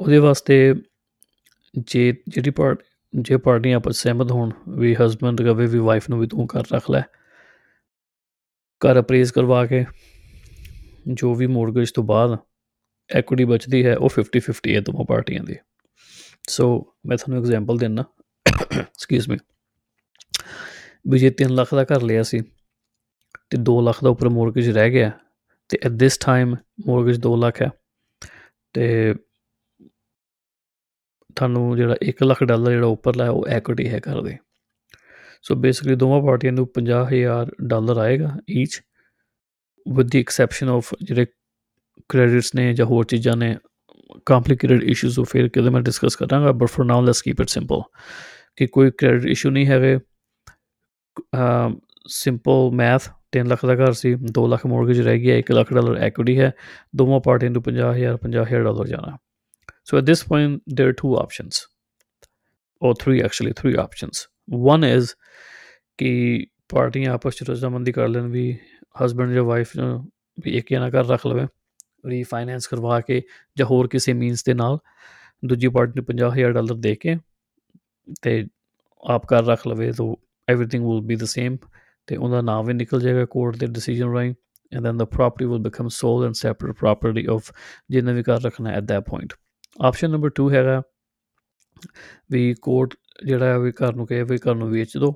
ਉਹਦੇ ਵਾਸਤੇ ਜੇ, ਜਿਹੜੀ ਪਾਰਟ ਜੇ ਪਾਰਟੀਆਂ ਆਪਸ ਸਹਿਮਤ ਹੋਣ ਵੀ ਹਸਬੰਡ ਕਵੇ ਵੀ ਵਾਈਫ ਨੂੰ ਵੀ ਤੂੰ ਘਰ ਰੱਖ ਲੈ, ਘਰ ਅਪਰੇਜ਼ ਕਰਵਾ ਕੇ, ਜੋ ਵੀ ਮੋਰਗੇਜ ਤੋਂ ਬਾਅਦ ਐਕੁਇਟੀ ਬਚਦੀ ਹੈ, ਉਹ 50 50 ਹੈ ਦੋਵਾਂ ਪਾਰਟੀਆਂ ਦੀ। ਸੋ ਮੈਂ ਤੁਹਾਨੂੰ ਐਗਜ਼ਾਮਪਲ ਦਿੰਨਾ। ਐਕਸਕਿਊਜ਼ ਮੀ ਵੀ ਜੇ 3 ਲੱਖ ਦਾ ਘਰ ਲਿਆ ਸੀ, ਤੇ 2 ਲੱਖ ਦਾ ਉੱਪਰ ਮੋਰਗੇਜ ਰਹਿ ਗਿਆ, ਤੇ at this time mortgage 2 lakh ਹੈ, ਤੇ ਤੁਹਾਨੂੰ ਜਿਹੜਾ 1 ਲੱਖ ਡਾਲਰ ਜਿਹੜਾ ਉੱਪਰਲਾ ਹੈ, ਉਹ ਐਕੁਇਟੀ ਹੈ ਘਰ ਦੇ। ਸੋ ਬੇਸਿਕਲੀ ਦੋਵਾਂ ਪਾਰਟੀਆਂ ਨੂੰ 50000 ਡਾਲਰ ਆਏਗਾ each with the exception of ਜਿਹੜੇ ਕ੍ਰੈਡਿਟਸ ਨੇ ਜਾਂ ਹੋਰ ਚੀਜ਼ਾਂ ਨੇ ਕੰਪਲਿਕੇਟਡ ਇਸ਼ੂਸ ਉਹ ਫਿਰ ਕਿਤੇ ਮੈਂ ਡਿਸਕਸ ਕਰਾਂਗਾ but for now let's keep it simple ਕਿ ਕੋਈ ਕ੍ਰੈਡਿਟ ਇਸ਼ੂ ਨਹੀਂ ਹੈਗੇ ਸਿੰਪਲ ਮੈਥ 3 ਲੱਖ ਦਾ ਘਰ ਸੀ 2 ਲੱਖ ਮੋਰਗੇਜ ਰਹਿ ਗਿਆ 1 ਲੱਖ ਡਾਲਰ ਐਕੁਇਟੀ ਹੈ ਦੋਵਾਂ ਪਾਰਟੀਆਂ ਨੂੰ 50000 50000 ਡਾਲਰ ਜਾਣਾ so at this point, there are two options. Or three actually, three options. One is ਕਿ ਪਾਰਟੀਆਂ ਆਪਸ ਚ ਰਜ਼ਾਮੰਦੀ ਕਰ ਲੈਣ ਵੀ ਹਸਬੰਡ ਜਾਂ ਵਾਈਫ ਵੀ ਇੱਕ ਜਣਾ ਘਰ ਰੱਖ ਲਵੇ ਰੀਫਾਈਨੈਂਸ ਕਰਵਾ ਕੇ ਜਾਂ ਹੋਰ ਕਿਸੇ ਮੀਨਸ ਦੇ ਨਾਲ ਦੂਜੀ ਪਾਰਟੀ ਨੂੰ 50000 ਡਾਲਰ ਦੇ ਕੇ ਤੇ ਆਪ ਘਰ ਰੱਖ ਲਵੇ ਤਾਂ everything will be the same ਤੇ ਉਹਦਾ ਨਾਮ ਵੀ ਨਿਕਲ ਜਾਏਗਾ ਕੋਰਟ ਦੇ ਡਿਸੀਜਨ ਰਾਈ and then the property will become sole and separate property of ਜਿਹਨੇ ਵੀ ਘਰ ਰੱਖਣਾ at that point option number 2 ਹੈਗਾ ਵੀ ਕੋਰਟ ਜਿਹੜਾ ਹੈ ਵੀ ਘਰ ਨੂੰ ਕਹੇ ਵੀ ਘਰ ਨੂੰ ਵੇਚ ਦਿਓ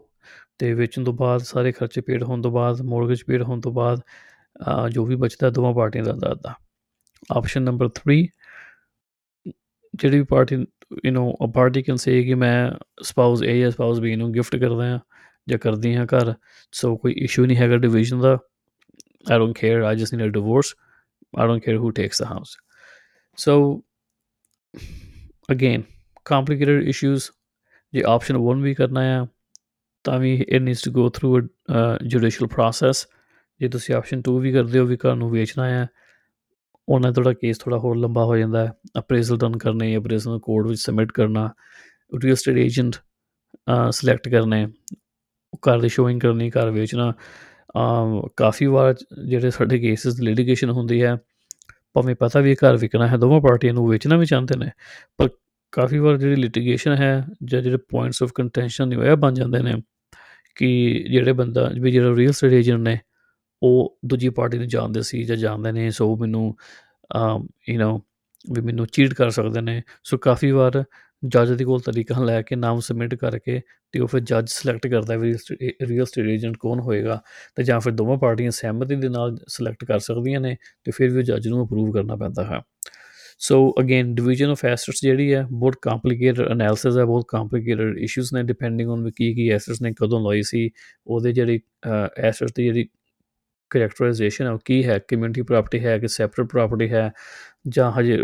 ਤੇ ਵੇਚਣ ਤੋਂ ਬਾਅਦ ਸਾਰੇ ਖਰਚੇ ਪੇਡ ਹੋਣ ਤੋਂ ਬਾਅਦ ਮੌਰਗੇਜ ਪੇਡ ਹੋਣ ਤੋਂ ਬਾਅਦ ਅ, ਜੋ ਵੀ ਬਚਦਾ ਦੋਵਾਂ ਪਾਰਟੀਆਂ ਦਾ ਅੱਧਾ ਅੱਧਾ ਆਪਸ਼ਨ ਨੰਬਰ 3 ਜਿਹੜੀ ਵੀ party you know a party can say ਕਿ ਮੈਂ ਸਪਾਊਸ A ਜਾਂ ਸਪਾਊਸ B ਨੂੰ ਗਿਫਟ ਕਰਦਾ ਹਾਂ ਜਾਂ ਕਰਦੀ ਹਾਂ ਘਰ ਸੋ ਕੋਈ ਇਸ਼ੂ ਨਹੀਂ ਹੈਗਾ ਡਿਵੀਜ਼ਨ ਦਾ I don't care. I just need a divorce. I don't care who takes the house. So, again, complicated issues. ਜੇ ਆਪਸ਼ਨ 1 ਵੀ ਕਰਨਾ ਆ ਤਾਂ ਵੀ it needs to go through a judicial process ਜੇ ਤੁਸੀਂ ਆਪਸ਼ਨ 2 ਵੀ ਕਰਦੇ ਹੋ ਵੀ ਘਰ ਨੂੰ ਵੇਚਣਾ ਆ ਉਹਨਾਂ ਤੁਹਾਡਾ ਕੇਸ ਥੋੜਾ ਹੋਰ ਲੰਬਾ ਹੋ ਜਾਂਦਾ ਹੈ। ਅਪਰੇਜ਼ਲ ਡਨ ਕਰਨੇ ਅਪਰੇਜ਼ਲ ਨੂੰ ਕੋਰਟ ਵਿੱਚ ਸਬਮਿਟ ਕਰਨਾ ਰੀਅਲ ਸਟੇਟ ਏਜੰਟ ਸਿਲੈਕਟ ਕਰਨੇ, ਘਰ ਦੀ ਸ਼ੋਇੰਗ ਕਰਨੀ, ਘਰ ਵੇਚਣਾ ਅਮ ਕਾਫੀ ਵਾਰ ਜਿਹੜੇ ਸਾਡੇ ਕੇਸਿਸ ਲਿਟੀਗੇਸ਼ਨ ਹੁੰਦੀ ਹੈ, ਭਾਵੇਂ ਪਤਾ ਵੀ ਇਹ ਘਰ ਵਿਕਣਾ ਹੈ, ਦੋਵਾਂ ਪਾਰਟੀਆਂ ਨੂੰ ਵੇਚਣਾ ਵੀ ਚਾਹੁੰਦੇ ਨੇ, ਪਰ ਕਾਫੀ ਵਾਰ ਜਿਹੜੀ ਲਿਟੀਗੇਸ਼ਨ ਹੈ ਜਾਂ ਜਿਹੜੇ ਪੁਆਇੰਟਸ ਆਫ ਕੰਟੈਂਸ਼ਨ ਨੇ ਉਹ ਇਹ ਬਣ ਜਾਂਦੇ ਨੇ ਕਿ ਜਿਹੜੇ ਬੰਦਾ, ਵੀ ਜਿਹੜਾ ਰੀਅਲ ਸਟੇਟ ਏਜੰਟ ਨੇ ਉਹ ਦੂਜੀ ਪਾਰਟੀ ਨੂੰ ਜਾਣਦੇ ਸੀ ਜਾਂ ਜਾਣਦੇ ਨੇ, ਸੋ ਮੈਨੂੰ ਯੂ نو ਵੀ ਮੈਨੂੰ ਚੀਟ ਕਰ ਸਕਦੇ ਨੇ। ਸੋ ਕਾਫੀ ਵਾਰ ਜੱਜ ਦੇ ਕੋਲ ਤਰੀਕਾ ਲੈ ਕੇ ਨਾਮ ਸਬਮਿਟ ਕਰਕੇ ਤੇ ਉਹ ਫਿਰ ਜੱਜ ਸਿਲੈਕਟ ਕਰਦਾ ਵੀ ਰੀਅਲ ਸਟੇਟ ਏਜੰਟ ਕੌਣ ਹੋਏਗਾ ਤੇ ਜਾਂ ਫਿਰ ਦੋਵਾਂ ਪਾਰਟੀਆਂ ਸਹਿਮਤੀ ਦੇ ਨਾਲ ਸਿਲੈਕਟ ਕਰ ਸਕਦੀਆਂ ਨੇ ਤੇ ਫਿਰ ਵੀ ਜੱਜ ਨੂੰ ਅਪਰੂਵ ਕਰਨਾ ਪੈਂਦਾ ਹੈ। So again division of assets ਜਿਹੜੀ ਹੈ ਬਹੁਤ ਕੰਪਲਿਕੇਟਡ ਐਨਾਲਿਸਿਸ ਹੈ, ਬਹੁਤ ਕੰਪਲਿਕੇਟਡ ਇਸ਼ੂਸ ਨੇ ਡਿਪੈਂਡਿੰਗ ਔਨ ਕੀ ਕੀ ਐਸੈਟਸ ਨੇ, ਕਦੋਂ ਲਾਈ ਸੀ, ਉਹਦੇ ਜਿਹੜੀ ਐਸੈਟਸ ਦੀ ਜਿਹੜੀ ਕਰੈਕਟਰਾਈਜੇਸ਼ਨ ਹੈ ਉਹ ਕੀ ਹੈ ਕਮਿਊਨਿਟੀ ਪ੍ਰਾਪਰਟੀ ਹੈ, ਕਿ ਸੈਪਰੇਟ ਪ੍ਰਾਪਰਟੀ ਹੈ, ਜਾਂ ਹਜੇ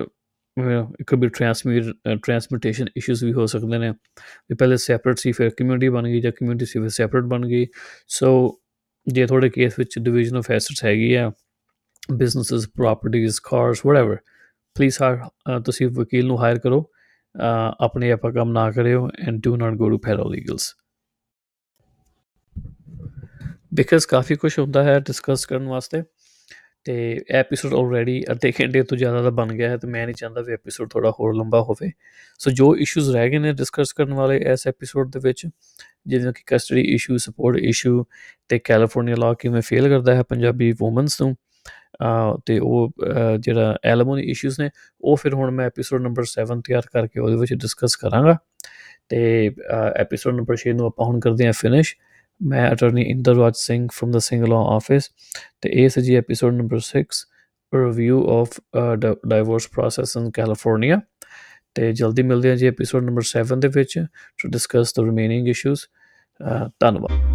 it be transmit transmutation issues ਵੀ ਹੋ ਸਕਦੇ ਨੇ। ਵੀ ਪਹਿਲੇ ਸੈਪਰੇਟ ਸੀ, ਫਿਰ ਕਮਿਊਨਿਟੀ ਬਣ ਗਈ, ਜਾਂ ਕਮਿਊਨਿਟੀ ਸੀ, ਫਿਰ ਸੈਪਰੇਟ ਬਣ ਗਈ। ਸੋ ਜੇ ਤੁਹਾਡੇ ਕੇਸ ਵਿੱਚ ਡਿਵੀਜ਼ਨ ਆਫ ਐਸੈਟਸ ਹੈਗੀ ਆ ਬਿਜ਼ਨੈਸਸ ਪ੍ਰਾਪਰਟੀਆਂ ਕਾਰਸ ਵਟਐਵਰ ਪਲੀਜ਼ ਹਾਇਰ ਤੁਸੀਂ ਵਕੀਲ ਨੂੰ ਹਾਇਰ ਕਰੋ। ਆਪਣੇ ਆਪਾਂ ਕੰਮ ਨਾ ਕਰਿਓ and do not go to paralegals because ਕਾਫੀ ਕੁਝ ਹੁੰਦਾ ਹੈ ਡਿਸਕਸ ਕਰਨ ਵਾਸਤੇ, ਤੇ ਐਪੀਸੋਡ ਆਲਰੇਡੀ ਅੱਧੇ ਘੰਟੇ ਤੋਂ ਜ਼ਿਆਦਾ ਦਾ ਬਣ ਗਿਆ ਹੈ, ਤੇ ਮੈਂ ਨਹੀਂ ਚਾਹੁੰਦਾ ਵੀ ਐਪੀਸੋਡ ਥੋੜਾ ਹੋਰ ਲੰਬਾ ਹੋਵੇ। ਸੋ ਜੋ ਇਸ਼ੂਜ਼ ਰਹਿ ਗਏ ਨੇ ਡਿਸਕਸ ਕਰਨ ਵਾਲੇ ਇਸ ਐਪੀਸੋਡ ਦੇ ਵਿੱਚ, ਜਿਵੇਂ ਕਿ ਕਸਟਡੀ ਇਸ਼ੂ ਸਪੋਰਟ ਇਸ਼ੂ ਤੇ ਕੈਲੀਫੋਰਨੀਆ ਲਾ ਕਿਵੇਂ ਫੇਲ ਕਰਦਾ ਹੈ ਪੰਜਾਬੀ ਔਮਨਸ ਨੂੰ ਤੇ ਉਹ ਜਿਹੜਾ ਐਲਮੋਨੀ ਇਸ਼ੂਜ਼ ਨੇ, ਉਹ ਫਿਰ ਹੁਣ ਮੈਂ ਐਪੀਸੋਡ ਨੰਬਰ 7 ਤਿਆਰ ਕਰਕੇ ਉਹਦੇ ਵਿੱਚ ਡਿਸਕਸ ਕਰਾਂਗਾ। ਤੇ ਐਪੀਸੋਡ ਨੰਬਰ 6 ਨੂੰ ਆਪਾਂ ਹੁਣ ਕਰਦੇ ਹਾਂ ਫਿਨਿਸ਼ ਮੈਂ ਅਟਾਰਨੀ ਇੰਦਰਰਾਜ ਸਿੰਘ ਫਰਮ ਦਾ ਸਿੰਗਲ ਲਾਅ ਆਫਿਸ ਤੇ ਇਹ ਸੀ ਜੀ episode number 6 review of divorce process in California ਤੇ ਜਲਦੀ ਮਿਲਦੇ ਹਾਂ ਜੀ ਐਪੀਸੋਡ ਨੰਬਰ 7 ਦੇ ਵਿੱਚ to discuss the remaining issues ਧੰਨਵਾਦ।